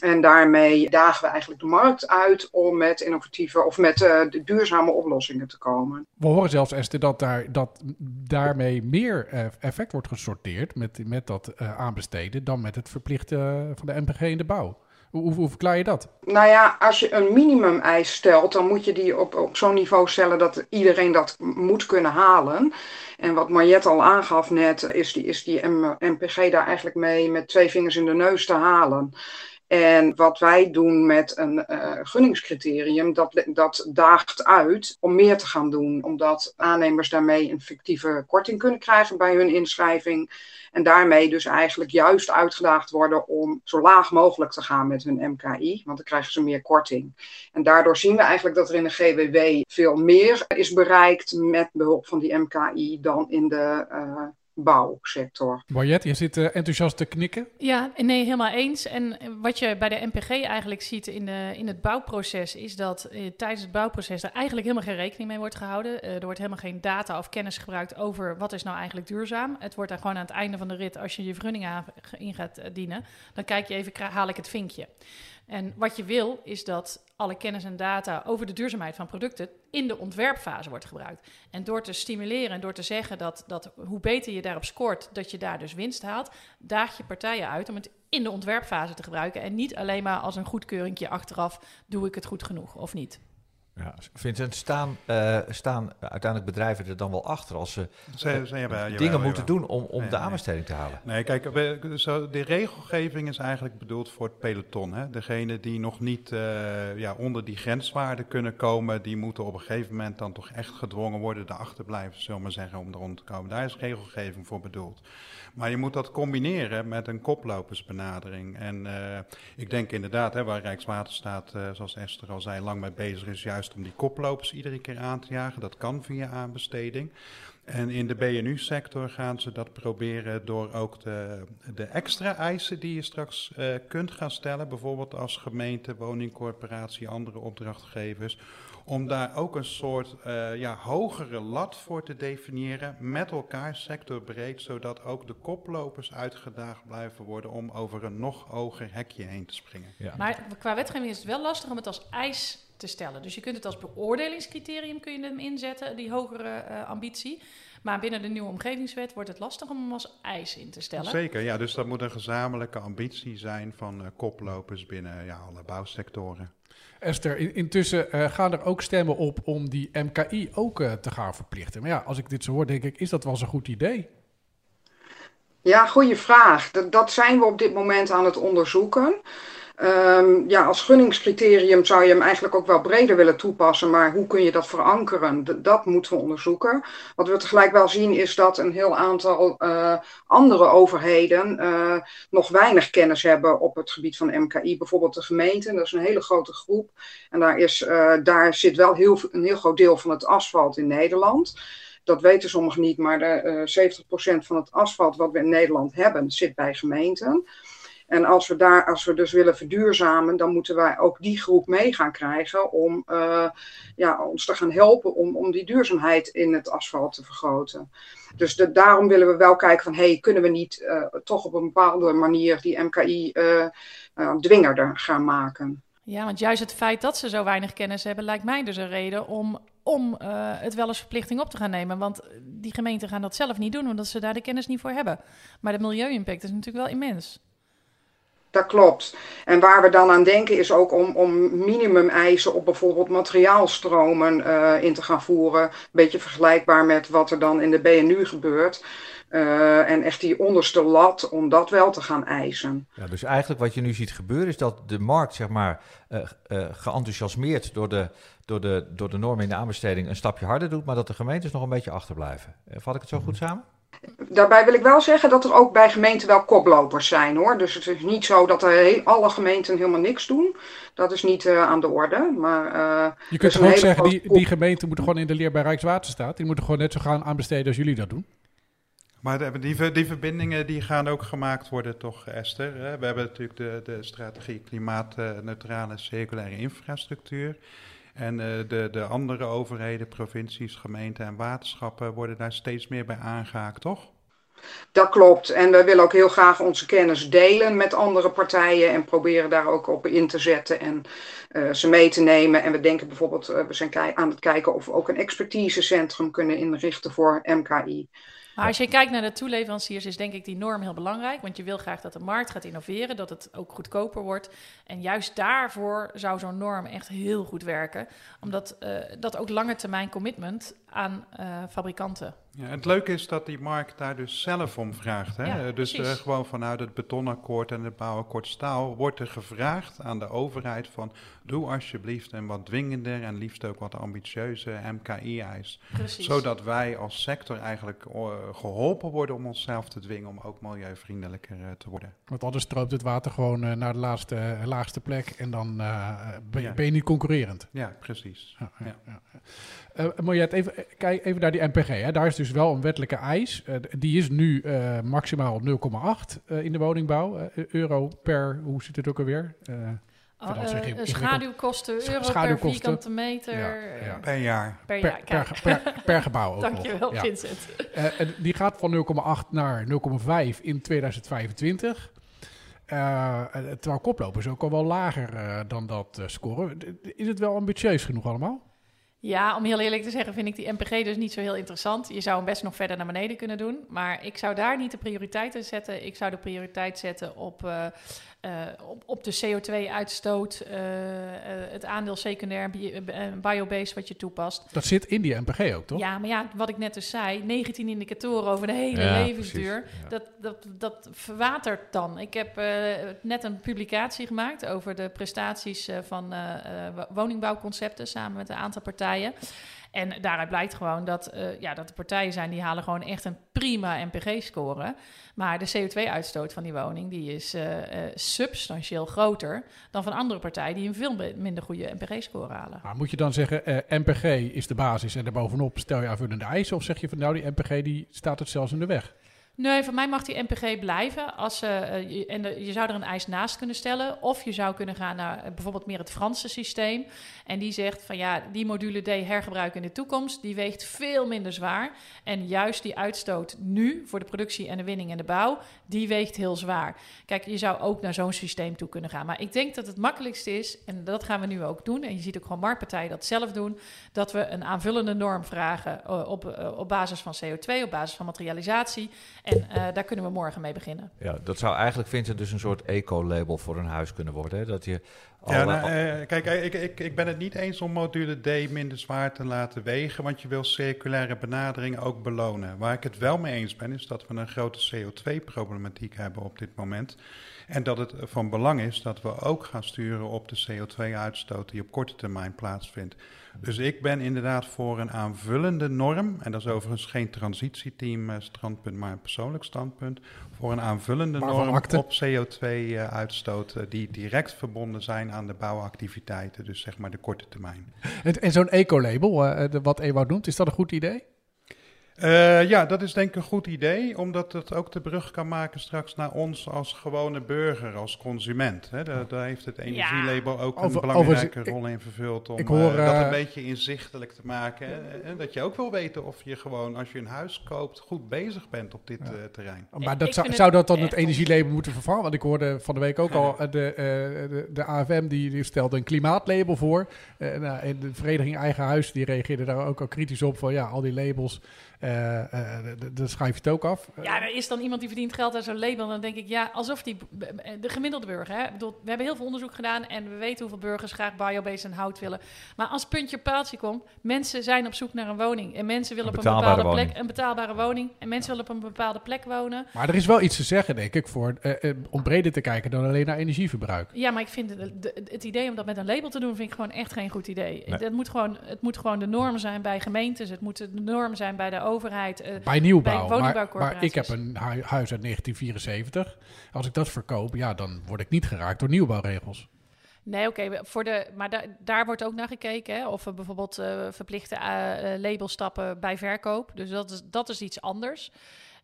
En daarmee dagen we eigenlijk de markt uit om met innovatieve of met de duurzame oplossingen te komen. We horen zelfs, Esther, dat, daar, dat daarmee meer uh, effect wordt gesorteerd met, met dat uh, aanbesteden dan met het verplichten van de MPG in de bouw. Hoe, hoe, verklaar je dat? Nou ja, als je een minimum-eis stelt, dan moet je die op, op zo'n niveau stellen dat iedereen dat moet kunnen halen. En wat Mariette al aangaf net, is die, is die MPG daar eigenlijk mee met twee vingers in de neus te halen. En wat wij doen met een uh, gunningscriterium, dat, dat daagt uit om meer te gaan doen. Omdat aannemers daarmee een fictieve korting kunnen krijgen bij hun inschrijving. En daarmee dus eigenlijk juist uitgedaagd worden om zo laag mogelijk te gaan met hun MKI. Want dan krijgen ze meer korting. En daardoor zien we eigenlijk dat er in de GWW veel meer is bereikt met behulp van die MKI dan in de uh, bouwsector. Mariette, je zit uh, enthousiast te knikken. Ja, nee, helemaal eens. En wat je bij de MPG eigenlijk ziet in, de, in het bouwproces... is dat uh, tijdens het bouwproces er eigenlijk helemaal geen rekening mee wordt gehouden. Uh, er wordt helemaal geen data of kennis gebruikt over wat is nou eigenlijk duurzaam. Het wordt daar gewoon aan het einde van de rit, als je je vergunning in gaat dienen... dan kijk je even, haal ik het vinkje. En wat je wil, is dat alle kennis en data over de duurzaamheid van producten in de ontwerpfase wordt gebruikt. En door te stimuleren en door te zeggen dat, dat hoe beter je daarop scoort, dat je daar dus winst haalt, daag je partijen uit om het in de ontwerpfase te gebruiken. En niet alleen maar als een goedkeuringje achteraf, doe ik het goed genoeg of niet. Ja, Vincent, staan, uh, staan uiteindelijk bedrijven er dan wel achter als ze, hebben, dingen jawel, moeten jawel. doen om, om nee, de aanbesteding nee. te halen? Nee, kijk, de regelgeving is eigenlijk bedoeld voor het peloton. Hè? Degene die nog niet uh, ja, onder die grenswaarden kunnen komen, die moeten op een gegeven moment dan toch echt gedwongen worden, de achterblijvers, zullen we maar zeggen, om eronder te komen. Daar is regelgeving voor bedoeld. Maar je moet dat combineren met een koplopersbenadering. En uh, ik denk inderdaad, hè, waar Rijkswaterstaat, uh, zoals Esther al zei, lang mee bezig is, juist om die koplopers iedere keer aan te jagen. Dat kan via aanbesteding. En in de BNU-sector gaan ze dat proberen door ook de, de extra eisen die je straks uh, kunt gaan stellen, bijvoorbeeld als gemeente, woningcorporatie, andere opdrachtgevers, om daar ook een soort uh, ja, hogere lat voor te definiëren met elkaar sectorbreed, zodat ook de koplopers uitgedaagd blijven worden om over een nog hoger hekje heen te springen. Ja. Maar qua wetgeving is het wel lastig om het als eis te stellen. Dus je kunt het als beoordelingscriterium kun je hem inzetten, die hogere uh, ambitie. Maar binnen de nieuwe omgevingswet wordt het lastig om hem als eis in te stellen. Zeker, ja. Dus dat moet een gezamenlijke ambitie zijn van uh, koplopers binnen ja, alle bouwsectoren. Esther, in, intussen uh, gaan er ook stemmen op om die MKI ook uh, te gaan verplichten. Maar ja, als ik dit zo hoor, denk ik, is dat wel eens een goed idee? Ja, goede vraag. Dat, dat zijn we op dit moment aan het onderzoeken. Um, ja, als gunningscriterium zou je hem eigenlijk ook wel breder willen toepassen, maar hoe kun je dat verankeren? Dat moeten we onderzoeken. Wat we tegelijk wel zien is dat een heel aantal uh, andere overheden uh, nog weinig kennis hebben op het gebied van MKI. Bijvoorbeeld de gemeenten, dat is een hele grote groep. En daar, is, uh, daar zit wel heel, een heel groot deel van het asfalt in Nederland. Dat weten sommigen niet, maar de, 70% van het asfalt wat we in Nederland hebben zit bij gemeenten. En als we, daar, als we dus willen verduurzamen, dan moeten wij ook die groep mee gaan krijgen om uh, ja, ons te gaan helpen om, om die duurzaamheid in het asfalt te vergroten. Dus daarom willen we wel kijken van, hey, kunnen we niet uh, toch op een bepaalde manier die MKI uh, dwingerder gaan maken? Ja, want juist het feit dat ze zo weinig kennis hebben, lijkt mij dus een reden om, om het wel als verplichting op te gaan nemen. Want die gemeenten gaan dat zelf niet doen, omdat ze daar de kennis niet voor hebben. Maar de milieu-impact is natuurlijk wel immens. Dat klopt. En waar we dan aan denken is ook om, om minimumeisen op bijvoorbeeld materiaalstromen uh, in te gaan voeren. Een beetje vergelijkbaar met wat er dan in de BNU gebeurt. Uh, en echt die onderste lat om dat wel te gaan eisen. Ja, dus eigenlijk wat je nu ziet gebeuren is dat de markt, zeg maar, uh, uh, geenthousiasmeerd door de, door, de, door de normen in de aanbesteding een stapje harder doet, maar dat de gemeentes nog een beetje achterblijven. vat ik het zo goed samen? Daarbij wil ik wel zeggen dat er ook bij gemeenten wel koplopers zijn hoor. Dus het is niet zo dat er alle gemeenten helemaal niks doen. Dat is niet uh, aan de orde. Maar, uh, je kunt ook zeggen, die, die gemeenten moeten gewoon in de leer bij Rijkswaterstaat. Die moeten gewoon net zo gaan aanbesteden als jullie dat doen. Maar die, die verbindingen die gaan ook gemaakt worden, toch, Esther? We hebben natuurlijk de, de strategie klimaatneutrale circulaire infrastructuur. En uh, de, de andere overheden, provincies, gemeenten en waterschappen worden daar steeds meer bij aangehaakt, toch? Dat klopt. En we willen ook heel graag onze kennis delen met andere partijen en proberen daar ook op in te zetten en uh, ze mee te nemen. En we denken bijvoorbeeld, uh, we zijn aan het kijken of we ook een expertisecentrum kunnen inrichten voor MKI. Maar als je kijkt naar de toeleveranciers, is denk ik die norm heel belangrijk. Want je wil graag dat de markt gaat innoveren, dat het ook goedkoper wordt. En juist daarvoor zou zo'n norm echt heel goed werken. Omdat uh, dat ook lange termijn commitment aan uh, fabrikanten. Ja, het leuke is dat die markt daar dus zelf om vraagt. Hè? Ja, dus uh, gewoon vanuit het betonakkoord en het bouwakkoord staal wordt er gevraagd aan de overheid van doe alsjeblieft een wat dwingender en liefst ook wat ambitieuze MKI-eis. Zodat wij als sector eigenlijk uh, geholpen worden om onszelf te dwingen om ook milieuvriendelijker uh, te worden. Want anders stroomt het water gewoon uh, naar de laatste, laagste plek en dan ben, ja. ben, je niet concurrerend. Ja, precies. Ja, ja. ja. Uh, Mariette, even, kijk even naar die MPG. Hè. Daar is dus wel een wettelijke eis. Uh, die is nu uh, maximaal 0,8 in de woningbouw. euro per, hoe zit het ook alweer? Oh, uh, schaduwkosten, euro schaduwkosten. per vierkante meter. Ja, ja. Per jaar. Per, jaar, per, per, gebouw ook Dankjewel, ja. Vincent. Uh, die gaat van 0,8 naar 0,5 in 2025. Uh, terwijl koplopers ook al wel lager dan dat scoren. Is het wel ambitieus genoeg allemaal? Ja, om heel eerlijk te zeggen, vind ik die MPG dus niet zo heel interessant. Je zou hem best nog verder naar beneden kunnen doen. Maar ik zou daar niet de prioriteit in zetten. Ik zou de prioriteit zetten op, uh, uh, op, op, de CO2-uitstoot, uh, het aandeel secundair biobased wat je toepast. Dat zit in die MPG ook, toch? Ja, maar ja, wat ik net dus zei, 19 indicatoren over de hele ja, levensduur, ja. dat, dat, dat verwatert dan. Ik heb net een publicatie gemaakt over de prestaties van woningbouwconcepten samen met een aantal partijen. En daaruit blijkt gewoon dat, uh, ja, dat de partijen zijn die halen gewoon echt een prima NPG-score. Maar de CO2-uitstoot van die woning die is uh, uh, substantieel groter dan van andere partijen die een veel minder goede NPG-score halen. Maar moet je dan zeggen, NPG is de basis en daarbovenop stel je aanvullende eisen? Of zeg je van nou, die NPG die staat het zelfs in de weg? Nee, voor mij mag die NPG blijven. Als, ze, eh, je, en de- je zou er een eis naast kunnen stellen. Of je zou kunnen gaan naar eh, bijvoorbeeld meer het Franse systeem. En die zegt van ja, die module D hergebruiken in de toekomst. Die weegt veel minder zwaar. En juist die uitstoot nu voor de productie en de winning en de bouw. Die weegt heel zwaar. Kijk, je zou ook naar zo'n systeem toe kunnen gaan. Maar ik denk dat het makkelijkste is, en dat gaan we nu ook doen. En je ziet ook gewoon marktpartijen dat zelf doen. Dat we een aanvullende norm vragen eh, op, eh, op basis van CO2, op basis van materialisatie. En eh, daar kunnen we morgen mee beginnen. Ja, dat zou eigenlijk, Vincent, dus een soort eco-label voor een huis kunnen worden. Hè? Dat je Ja, nou, eh, kijk, eh, ik, ik, ik ben het niet eens om module D minder zwaar te laten wegen, want je wil circulaire benadering ook belonen. Waar ik het wel mee eens ben, is dat we een grote CO2-problematiek hebben op dit moment. En dat het van belang is dat we ook gaan sturen op de CO2-uitstoot die op korte termijn plaatsvindt. Dus ik ben inderdaad voor een aanvullende norm, en dat is overigens geen transitieteam eh, standpunt, maar een persoonlijk standpunt, voor een aanvullende norm op CO2-uitstoot eh, die direct verbonden zijn aan de bouwactiviteiten, dus zeg maar de korte termijn. En, en zo'n ecolabel, eh, wat Ewout noemt, is dat een goed idee? Eh, ja, dat is denk ik een goed idee, omdat het ook de brug kan maken straks naar ons als gewone burger, als consument. Hè. Daar, daar heeft het energielabel ook Over- een belangrijke rol in vervuld om ik hoor, eh, dat eh, een beetje inzichtelijk te maken. En, en dat je ook wil weten of je gewoon, als je een huis koopt, goed bezig bent op dit eh, terrein. Maar dat zou, zou dat dan het energielabel moeten vervangen? Want ik hoorde van de week ook al de, eh, de, de AFM die, die stelde een klimaatlabel voor. Eh, nou, en de vereniging Eigen Huis die reageerde daar ook al kritisch op van ja, al die labels, dan schrijf je het ook af. Ja, er is dan iemand die verdient geld aan zo'n label. Dan denk ik, ja, alsof die de gemiddelde burger. Hè? Ik bedoel, we hebben heel veel onderzoek gedaan en we weten hoeveel burgers graag biobased en hout willen. Maar als puntje paaltje komt, mensen zijn op zoek naar een woning. En mensen willen Een op een bepaalde woning. plek een betaalbare woning. En mensen willen op een bepaalde plek wonen. Maar er is wel iets te zeggen, denk ik, voor, eh, eh, om breder te kijken dan alleen naar energieverbruik. Ja, maar ik vind de- het idee om dat met een label te doen, vind ik gewoon echt geen goed idee. Nee. Het, moet gewoon, het moet gewoon de norm zijn bij gemeentes. Het moet de norm zijn bij de overheid. eh, Bij nieuwbouw. Bij maar, ik heb een hu- huis uit 1974. Als ik dat verkoop, ja, dan word ik niet geraakt door nieuwbouwregels. Nee, oké, voor de, maar da- daar wordt ook naar gekeken. Hè, of we bijvoorbeeld eh, verplichte eh, eh, labels stappen bij verkoop. Dus dat is, dat is iets anders.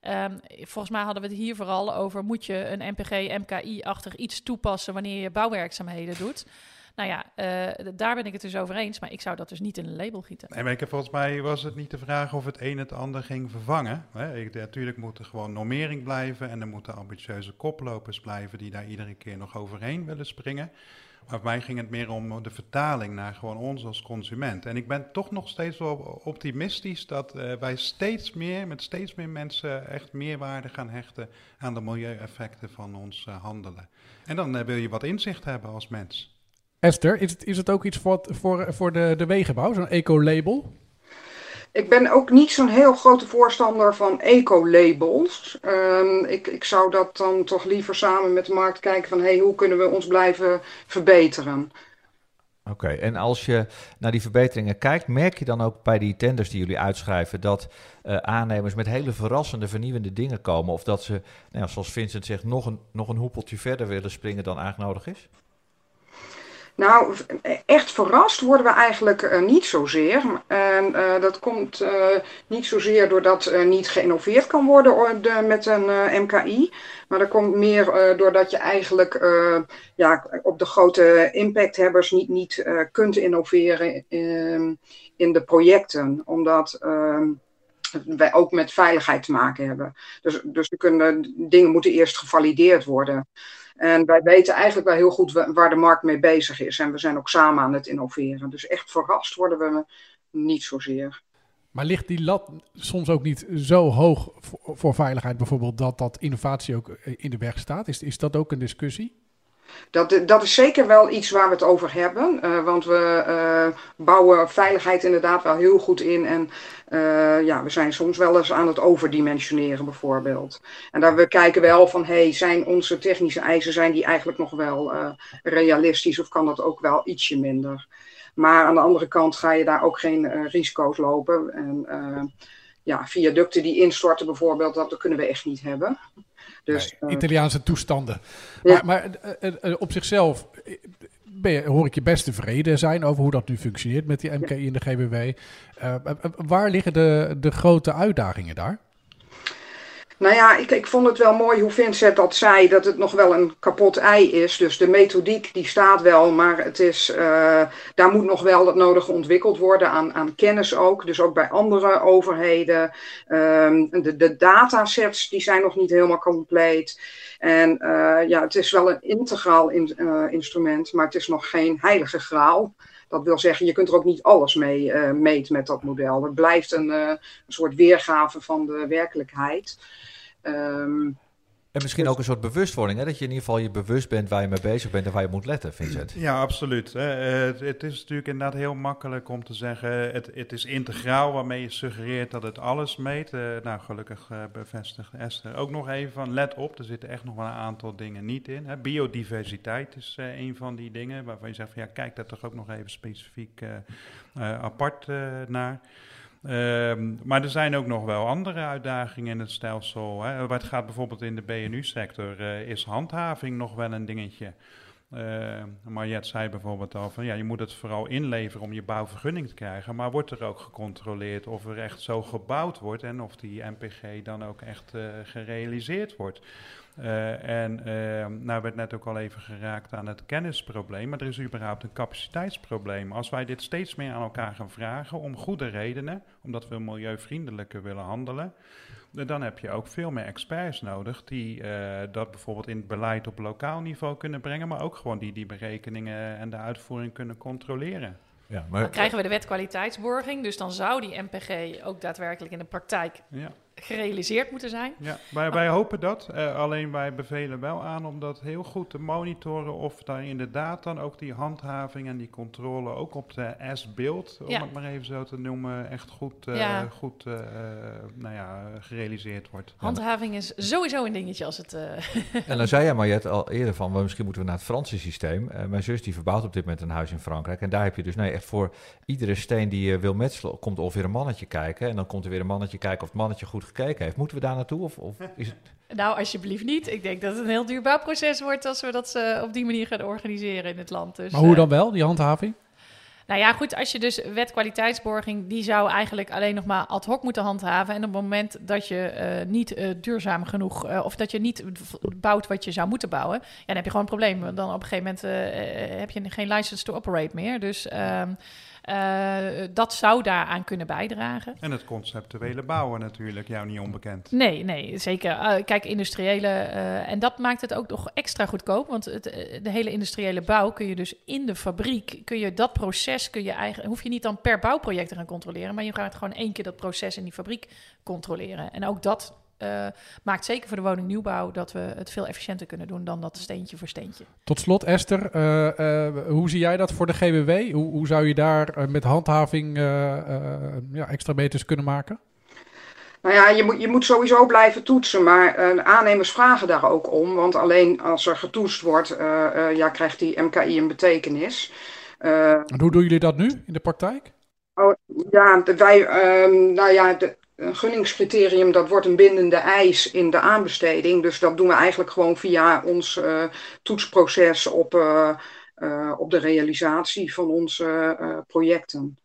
Ehm, volgens mij hadden we het hier vooral over... moet je een MPG, MKI-achtig iets toepassen... wanneer je bouwwerkzaamheden doet. Nou ja, eh, daar ben ik het dus over eens. Maar ik zou dat dus niet in een label gieten. Nee, maar ik heb, volgens mij was het niet de vraag of het een het ander ging vervangen. Hè. Ik, natuurlijk moet er gewoon normering blijven en er moeten ambitieuze koplopers blijven die daar iedere keer nog overheen willen springen. Maar voor mij ging het meer om de vertaling naar gewoon ons als consument. En ik ben toch nog steeds wel optimistisch dat eh, wij steeds meer, met steeds meer mensen, echt meerwaarde gaan hechten aan de milieueffecten van ons eh, handelen. En dan wil je wat inzicht hebben als mens. Esther, is het, is het ook iets voor, voor, voor de, de wegenbouw, zo'n eco-label? Ik ben ook niet zo'n heel grote voorstander van eco-labels. Ehm, ik, ik zou dat dan toch liever samen met de markt kijken van hey, hoe kunnen we ons blijven verbeteren. Oké, en als je naar die verbeteringen kijkt, merk je dan ook bij die tenders die jullie uitschrijven dat eh, aannemers met hele verrassende, vernieuwende dingen komen? Of dat ze, nou ja, zoals Vincent zegt, nog een, nog een hoepeltje verder willen springen dan eigenlijk nodig is? Nou, echt verrast worden we eigenlijk eh, niet zozeer. En eh, dat komt eh, niet zozeer doordat niet geïnnoveerd kan worden or- de- met een MKI. Maar dat komt meer doordat je eigenlijk ja, op de grote impacthebbers niet, niet kunt innoveren in, in de projecten. Omdat ehm, wij ook met veiligheid te maken hebben. Dus, dus kunnen, dingen moeten eerst gevalideerd worden. En wij weten eigenlijk wel heel goed wa- waar de markt mee bezig is. En we zijn ook samen aan het innoveren. Dus echt verrast worden we niet zozeer. Maar ligt die lat soms ook niet zo hoog voor, voor veiligheid bijvoorbeeld dat dat innovatie ook eh, in de weg staat? Is, is dat ook een discussie? Dat, dat is zeker wel iets waar we het over hebben. eh, want we eh, bouwen veiligheid inderdaad wel heel goed in. En eh, ja, we zijn soms wel eens aan het overdimensioneren bijvoorbeeld. En daar we kijken wel van, hey, zijn onze technische eisen zijn die eigenlijk nog wel realistisch of kan dat ook wel ietsje minder? Maar aan de andere kant ga je daar ook geen risico's lopen. En ja, viaducten die instorten bijvoorbeeld, dat kunnen we echt niet hebben. Dus, Nee, eh, Italiaanse toestanden. Ja. Maar, maar eh, eh, op zichzelf ben je, hoor ik je best tevreden zijn over hoe dat nu functioneert met die MKI en de GBW. Waar liggen de, de grote uitdagingen daar? Nou ja, ik, ik vond het wel mooi hoe Vincent dat zei, dat het nog wel een kapot ei is. Dus de methodiek die staat wel, maar het is, uh, daar moet nog wel het nodige ontwikkeld worden aan, aan kennis ook. Dus ook bij andere overheden. Um, de, de datasets die zijn nog niet helemaal compleet. En uh, ja, het is wel een integraal in, uh, instrument, maar het is nog geen heilige graal. Dat wil zeggen, je kunt er ook niet alles mee uh, meten met dat model. Het blijft een, uh, een soort weergave van de werkelijkheid. Um, en misschien dus, ook een soort bewustwording, hè? dat je in ieder geval je bewust bent waar je mee bezig bent en waar je moet letten, Vincent. Ja, absoluut. Het, het, is natuurlijk inderdaad heel makkelijk om te zeggen, het, het, is integraal, waarmee je suggereert dat het alles meet. Uh, nou, gelukkig uh, bevestigt Esther ook nog even van, let op, er zitten echt nog wel een aantal dingen niet in. Hè. Biodiversiteit is uh, een van die dingen waarvan je zegt van, ja, kijk daar toch ook nog even specifiek apart naar. Uh, maar er zijn ook nog wel andere uitdagingen in het stelsel. Hè. Wat gaat bijvoorbeeld in de BNU-sector, uh, is handhaving nog wel een dingetje. Uh, Mariette zei bijvoorbeeld al van ja, je moet het vooral inleveren om je bouwvergunning te krijgen. Maar wordt er ook gecontroleerd of er echt zo gebouwd wordt en of die MPG dan ook echt uh, gerealiseerd wordt? Uh, en uh, nou werd net ook al even geraakt aan het kennisprobleem, maar er is überhaupt een capaciteitsprobleem. Als wij dit steeds meer aan elkaar gaan vragen, om goede redenen, omdat we milieuvriendelijker willen handelen, dan heb je ook veel meer experts nodig die uh, dat bijvoorbeeld in het beleid op lokaal niveau kunnen brengen, maar ook gewoon die die berekeningen en de uitvoering kunnen controleren. Ja, maar... Dan krijgen we de wet kwaliteitsborging, dus dan zou die MPG ook daadwerkelijk in de praktijk ja gerealiseerd moeten zijn. Ja, wij, wij hopen dat. Uh, alleen wij bevelen wel aan om dat heel goed te monitoren of daar inderdaad dan ook die handhaving en die controle ook op de S-beeld, om ja. het maar even zo te noemen, echt goed, uh, ja. goed uh, nou ja, gerealiseerd wordt. Handhaving is sowieso een dingetje als het... en dan zei jij Mariette al eerder van, well, misschien moeten we naar het Franse systeem. mijn zus die verbouwt op dit moment een huis in Frankrijk en daar heb je dus nee, echt voor iedere steen die je wil metselen, komt er weer een mannetje kijken en dan komt er weer een mannetje kijken of het mannetje goed gekeken heeft. Moeten we daar naartoe of, of is het... Nou, alsjeblieft niet. Ik denk dat het een heel duur bouwproces wordt als we dat uh, op die manier gaan organiseren in het land. Dus, maar hoe uh, dan wel, die handhaving? Nou ja, goed, als je dus wet kwaliteitsborging, die zou eigenlijk alleen nog maar ad hoc moeten handhaven. En op het moment dat je uh, niet uh, duurzaam genoeg, uh, of dat je niet bouwt wat je zou moeten bouwen, ja, dan heb je gewoon een probleem. Dan op een gegeven moment heb je geen license to operate meer. Dus uh, dat zou daaraan kunnen bijdragen. En het conceptuele bouwen natuurlijk, jou niet onbekend. Nee, nee, zeker. Uh, kijk, industriële, uh, en dat maakt het ook nog extra goedkoop, want het, de hele industriële bouw kun je dus in de fabriek, kun je dat proces, kun je eigen, hoef je niet dan per bouwproject te gaan controleren, maar je gaat gewoon één keer dat proces in die fabriek controleren. En ook dat uh, maakt zeker voor de woningnieuwbouw dat we het veel efficiënter kunnen doen dan dat steentje voor steentje. Tot slot, Esther, uh, uh, hoe zie jij dat voor de GWW? Hoe, hoe zou je daar met handhaving ja, extra meters kunnen maken? Nou ja, je moet, je moet sowieso blijven toetsen, maar aannemers vragen daar ook om. Want alleen als er getoetst wordt, ja, krijgt die MKI een betekenis. en hoe doen jullie dat nu in de praktijk? Oh, ja, wij, uh, nou ja, de, een gunningscriterium, dat wordt een bindende eis in de aanbesteding. Dus dat doen we eigenlijk gewoon via ons uh, toetsproces op, uh, uh, op de realisatie van onze projecten.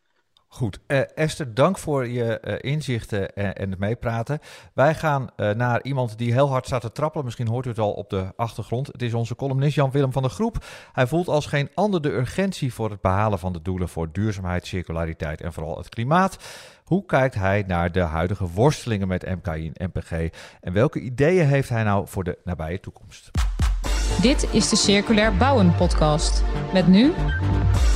Goed, Esther, dank voor je inzichten en, en, het meepraten. Wij gaan naar iemand die heel hard staat te trappelen. Misschien hoort u het al op de achtergrond. Het is onze columnist Jan-Willem van der Groep. Hij voelt als geen ander de urgentie voor het behalen van de doelen voor duurzaamheid, circulariteit en vooral het klimaat. Hoe kijkt hij naar de huidige worstelingen met MKI en MPG en welke ideeën heeft hij nou voor de nabije toekomst? Dit is de Circulair Bouwen podcast. Met nu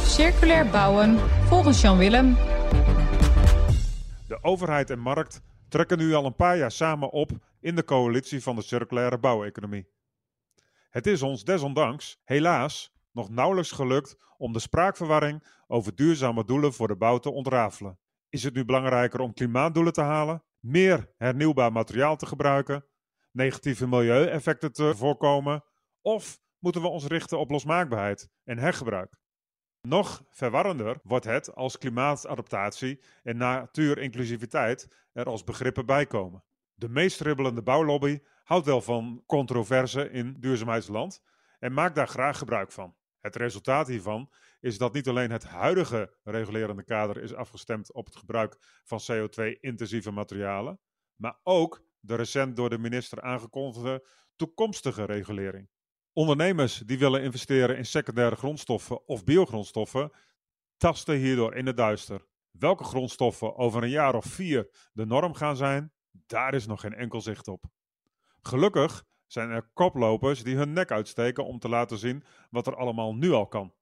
Circulair Bouwen volgens Jan Willem. De overheid en markt trekken nu al een paar jaar samen op in de coalitie van de circulaire bouweconomie. Het is ons desondanks, helaas, nog nauwelijks gelukt om de spraakverwarring over duurzame doelen voor de bouw te ontrafelen. Is het nu belangrijker om klimaatdoelen te halen, meer hernieuwbaar materiaal te gebruiken, negatieve milieueffecten te voorkomen, of moeten we ons richten op losmaakbaarheid en hergebruik? Nog verwarrender wordt het als klimaatadaptatie en natuurinclusiviteit er als begrippen bij komen. De meest ribbelende bouwlobby houdt wel van controverse in duurzaamheidsland en maakt daar graag gebruik van. Het resultaat hiervan is dat niet alleen het huidige regulerende kader is afgestemd op het gebruik van CO2-intensieve materialen, maar ook de recent door de minister aangekondigde toekomstige regulering. Ondernemers die willen investeren in secundaire grondstoffen of biogrondstoffen, tasten hierdoor in het duister. Welke grondstoffen over een jaar of vier de norm gaan zijn, daar is nog geen enkel zicht op. Gelukkig zijn er koplopers die hun nek uitsteken om te laten zien wat er allemaal nu al kan.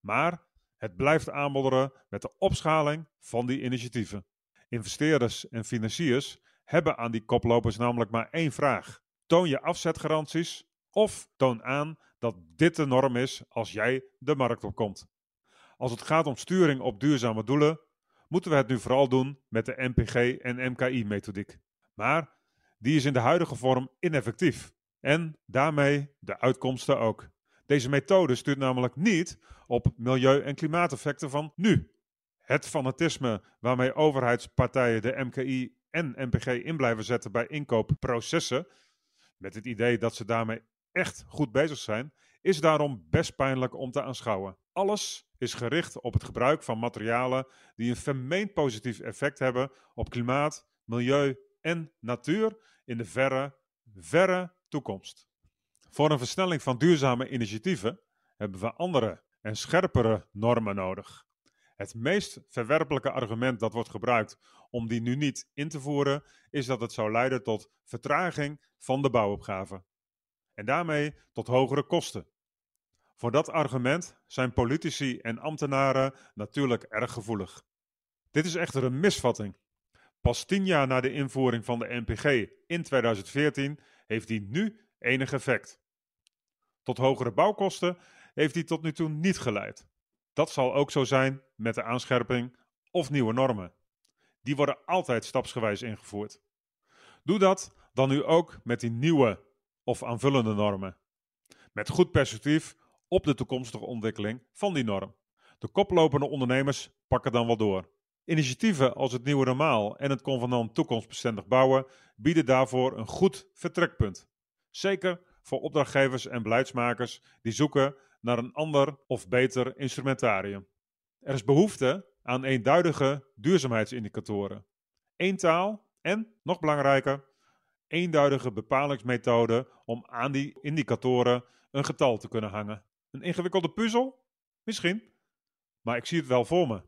Maar het blijft aanmodderen met de opschaling van die initiatieven. Investeerders en financiers hebben aan die koplopers namelijk maar één vraag. Toon je afzetgaranties of toon aan dat dit de norm is als jij de markt opkomt. Als het gaat om sturing op duurzame doelen, moeten we het nu vooral doen met de MPG en MKI-methodiek. Maar die is in de huidige vorm ineffectief. En daarmee de uitkomsten ook. Deze methode stuurt namelijk niet op milieu- en klimaateffecten van nu. Het fanatisme waarmee overheidspartijen de MKI en MPG in blijven zetten bij inkoopprocessen, met het idee dat ze daarmee echt goed bezig zijn, is daarom best pijnlijk om te aanschouwen. Alles is gericht op het gebruik van materialen die een vermeend positief effect hebben op klimaat, milieu en natuur in de verre, verre toekomst. Voor een versnelling van duurzame initiatieven hebben we andere en scherpere normen nodig. Het meest verwerpelijke argument dat wordt gebruikt om die nu niet in te voeren, is dat het zou leiden tot vertraging van de bouwopgave. En daarmee tot hogere kosten. Voor dat argument zijn politici en ambtenaren natuurlijk erg gevoelig. Dit is echter een misvatting. Pas tien jaar na de invoering van de NPG in 2014 heeft die nu enig effect. Tot hogere bouwkosten heeft die tot nu toe niet geleid. Dat zal ook zo zijn met de aanscherping of nieuwe normen. Die worden altijd stapsgewijs ingevoerd. Doe dat dan nu ook met die nieuwe of aanvullende normen. Met goed perspectief op de toekomstige ontwikkeling van die norm. De koplopende ondernemers pakken dan wel door. Initiatieven als het Nieuwe Normaal en het Convenant Toekomstbestendig Bouwen bieden daarvoor een goed vertrekpunt. Zeker voor opdrachtgevers en beleidsmakers die zoeken naar een ander of beter instrumentarium. Er is behoefte aan eenduidige duurzaamheidsindicatoren. Eén taal en, nog belangrijker, eenduidige bepalingsmethode om aan die indicatoren een getal te kunnen hangen. Een ingewikkelde puzzel? Misschien. Maar ik zie het wel voor me.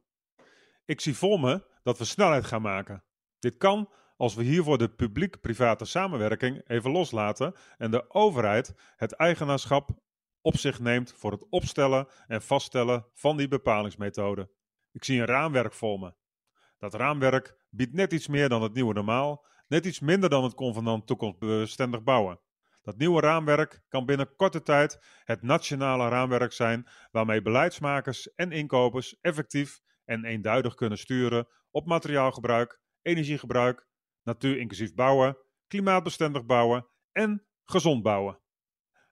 Ik zie voor me dat we snelheid gaan maken. Dit kan als we hiervoor de publiek-private samenwerking even loslaten en de overheid het eigenaarschap op zich neemt voor het opstellen en vaststellen van die bepalingsmethode. Ik zie een raamwerk voor me. Dat raamwerk biedt net iets meer dan het nieuwe normaal, net iets minder dan het convenant toekomstbestendig bouwen. Dat nieuwe raamwerk kan binnen korte tijd het nationale raamwerk zijn waarmee beleidsmakers en inkopers effectief en eenduidig kunnen sturen op materiaalgebruik, energiegebruik, natuur inclusief bouwen, klimaatbestendig bouwen en gezond bouwen.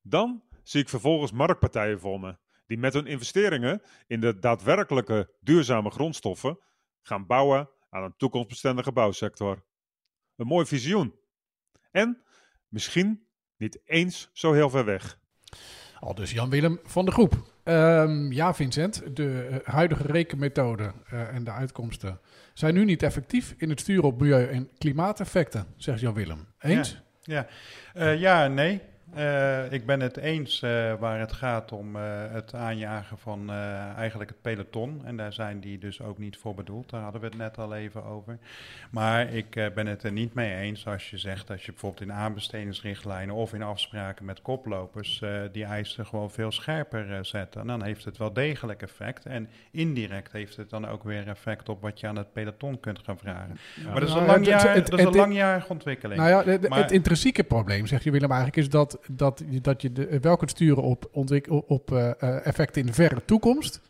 Dan zie ik vervolgens marktpartijen voor me, die met hun investeringen in de daadwerkelijke duurzame grondstoffen gaan bouwen aan een toekomstbestendige bouwsector. Een mooi visioen. En misschien niet eens zo heel ver weg. Al dus Jan-Willem van de Groep. Ehm, ja, Vincent, de eh, huidige rekenmethode uh, en de uitkomsten zijn nu niet effectief in het sturen op milieu- en klimaateffecten, zegt Jan-Willem. Eens? Ja, ja. Uh, ja nee. Uh, ik ben het eens uh, waar het gaat om uh, het aanjagen van eigenlijk het peloton. En daar zijn die dus ook niet voor bedoeld. Daar hadden we het net al even over. Maar ik ben het er niet mee eens als je zegt dat je bijvoorbeeld in aanbestedingsrichtlijnen of in afspraken met koplopers die eisen gewoon veel scherper zet. En dan heeft het wel degelijk effect. En indirect heeft het dan ook weer effect op wat je aan het peloton kunt gaan vragen. Ja. Maar dat is een, Nou langjarige ontwikkeling. Nou ja, het intrinsieke probleem, zegt je Willem eigenlijk, is dat, dat, dat je de, wel kunt sturen op, op eh, eh, effecten in de verre toekomst,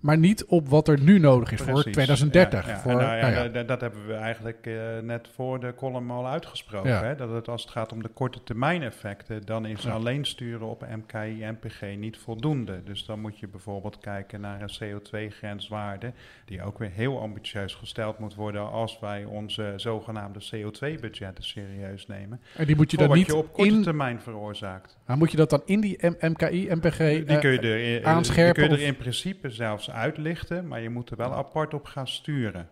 maar niet op wat er nu nodig is voor Precies. 2030. Ja, ja. Voor, En nou ja, nou ja. Dat, dat hebben we eigenlijk eh, net voor de column al uitgesproken. Hè? Dat het als het gaat om de korte termijn effecten, dan is alleen sturen op MKI en MPG niet voldoende. Dus dan moet je bijvoorbeeld kijken naar een CO2-grenswaarde, die ook weer heel ambitieus gesteld moet worden als wij onze zogenaamde CO2-budgetten serieus nemen. En die moet je dan niet je op korte in, termijn veroorzaakt. maar moet je dat dan in die MKI, MPG Die eh, kun je er, eh, aanscherpen Die kun je er in principe zelfs uitlichten, maar je moet er wel apart op gaan sturen.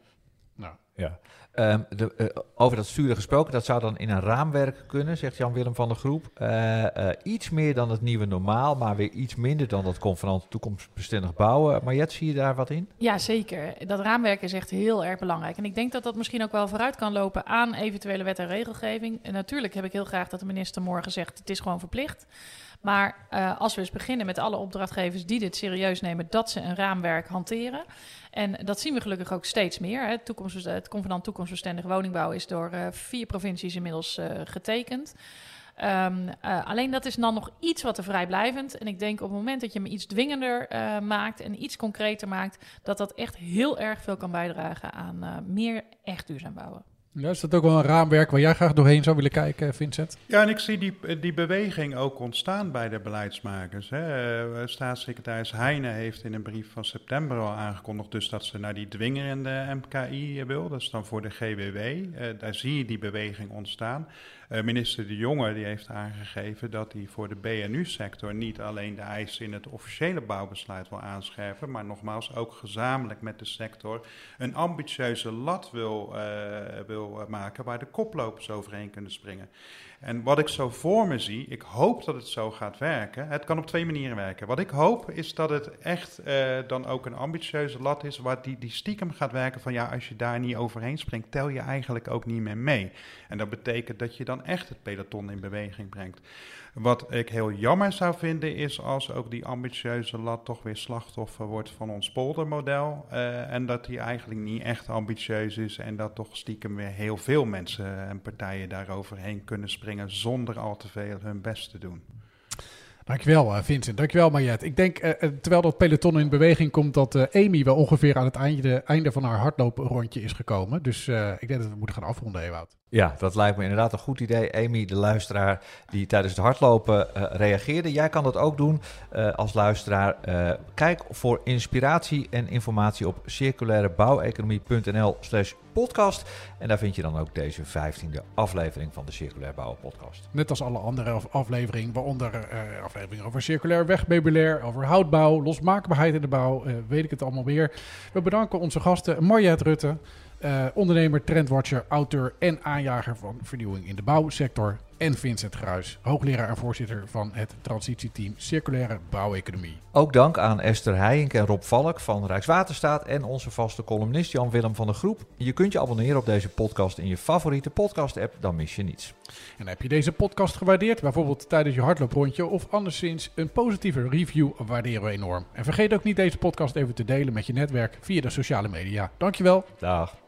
Nou. Ja. Ehm, de, eh, over dat sturen gesproken, dat zou dan in een raamwerk kunnen, zegt Jan-Willem van der Groep. Eh, eh, iets meer dan het nieuwe normaal, maar weer iets minder dan dat convenant toekomstbestendig bouwen. Mariet, zie je daar wat in? Ja, zeker. Dat raamwerk is echt heel erg belangrijk. En ik denk dat dat misschien ook wel vooruit kan lopen aan eventuele wet en regelgeving. En natuurlijk heb ik heel graag dat de minister morgen zegt: het is gewoon verplicht. Maar uh, als we eens beginnen met alle opdrachtgevers die dit serieus nemen, dat ze een raamwerk hanteren. En dat zien we gelukkig ook steeds meer. Hè. Toekomst, het Convenant Toekomstbestendige Woningbouw is door uh, vier provincies inmiddels getekend. Uh, alleen dat is dan nog iets wat te vrijblijvend. En ik denk op het moment dat je hem iets dwingender maakt en iets concreter maakt, dat dat echt heel erg veel kan bijdragen aan meer echt duurzaam bouwen. Ja, is dat ook wel een raamwerk waar jij graag doorheen zou willen kijken, Vincent? Ja, en ik zie die, die beweging ook ontstaan bij de beleidsmakers. Hè. Staatssecretaris Heijnen heeft in een brief van september al aangekondigd dus dat ze naar die dwingerende MKI wil. Dat is dan voor de GWW. Daar zie je die beweging ontstaan. Uh, minister De Jonge die heeft aangegeven dat hij voor de BNU-sector niet alleen de eisen in het officiële bouwbesluit wil aanscherpen, maar nogmaals ook gezamenlijk met de sector een ambitieuze lat wil, uh, wil maken waar de koplopers overheen kunnen springen. En wat ik zo voor me zie, ik hoop dat het zo gaat werken. Het kan op twee manieren werken. Wat ik hoop is dat het echt uh, dan ook een ambitieuze lat is, waar die, die stiekem gaat werken van ja, als je daar niet overheen springt, tel je eigenlijk ook niet meer mee. En dat betekent dat je dan echt het peloton in beweging brengt. Wat ik heel jammer zou vinden is als ook die ambitieuze lat toch weer slachtoffer wordt van ons poldermodel. Uh, en dat die eigenlijk niet echt ambitieus is en dat toch stiekem weer heel veel mensen en partijen daaroverheen kunnen springen zonder al te veel hun best te doen. Dankjewel Vincent, dankjewel Mariet. Ik denk, uh, terwijl dat peloton in beweging komt, dat Amy wel ongeveer aan het einde, einde van haar hardlooprondje is gekomen. Dus ik denk dat we moeten gaan afronden, Ewout. Ja, dat lijkt me inderdaad een goed idee. Amy, de luisteraar die tijdens het hardlopen uh, reageerde. Jij kan dat ook doen uh, als luisteraar. Uh, kijk voor inspiratie en informatie op circulairebouweconomie.nl slash podcast. En daar vind je dan ook deze vijftiende aflevering van de Circulair Bouwen podcast. Net als alle andere afleveringen, waaronder afleveringen over circulair wegmeubilair, over houtbouw, losmaakbaarheid in de bouw, weet ik het allemaal weer. We bedanken onze gasten Marjet Rutte. Uh, ondernemer, trendwatcher, auteur en aanjager van vernieuwing in de bouwsector. En Vincent Gruis, hoogleraar en voorzitter van het transitieteam Circulaire Bouweconomie. Ook dank aan Esther Heijink en Rob Valk van Rijkswaterstaat en onze vaste columnist Jan-Willem van der Groep. Je kunt je abonneren op deze podcast in je favoriete podcast-app, dan mis je niets. En heb je deze podcast gewaardeerd, bijvoorbeeld tijdens je hardlooprondje of anderszins een positieve review, waarderen we enorm. En vergeet ook niet deze podcast even te delen met je netwerk via de sociale media. Dankjewel. Dag.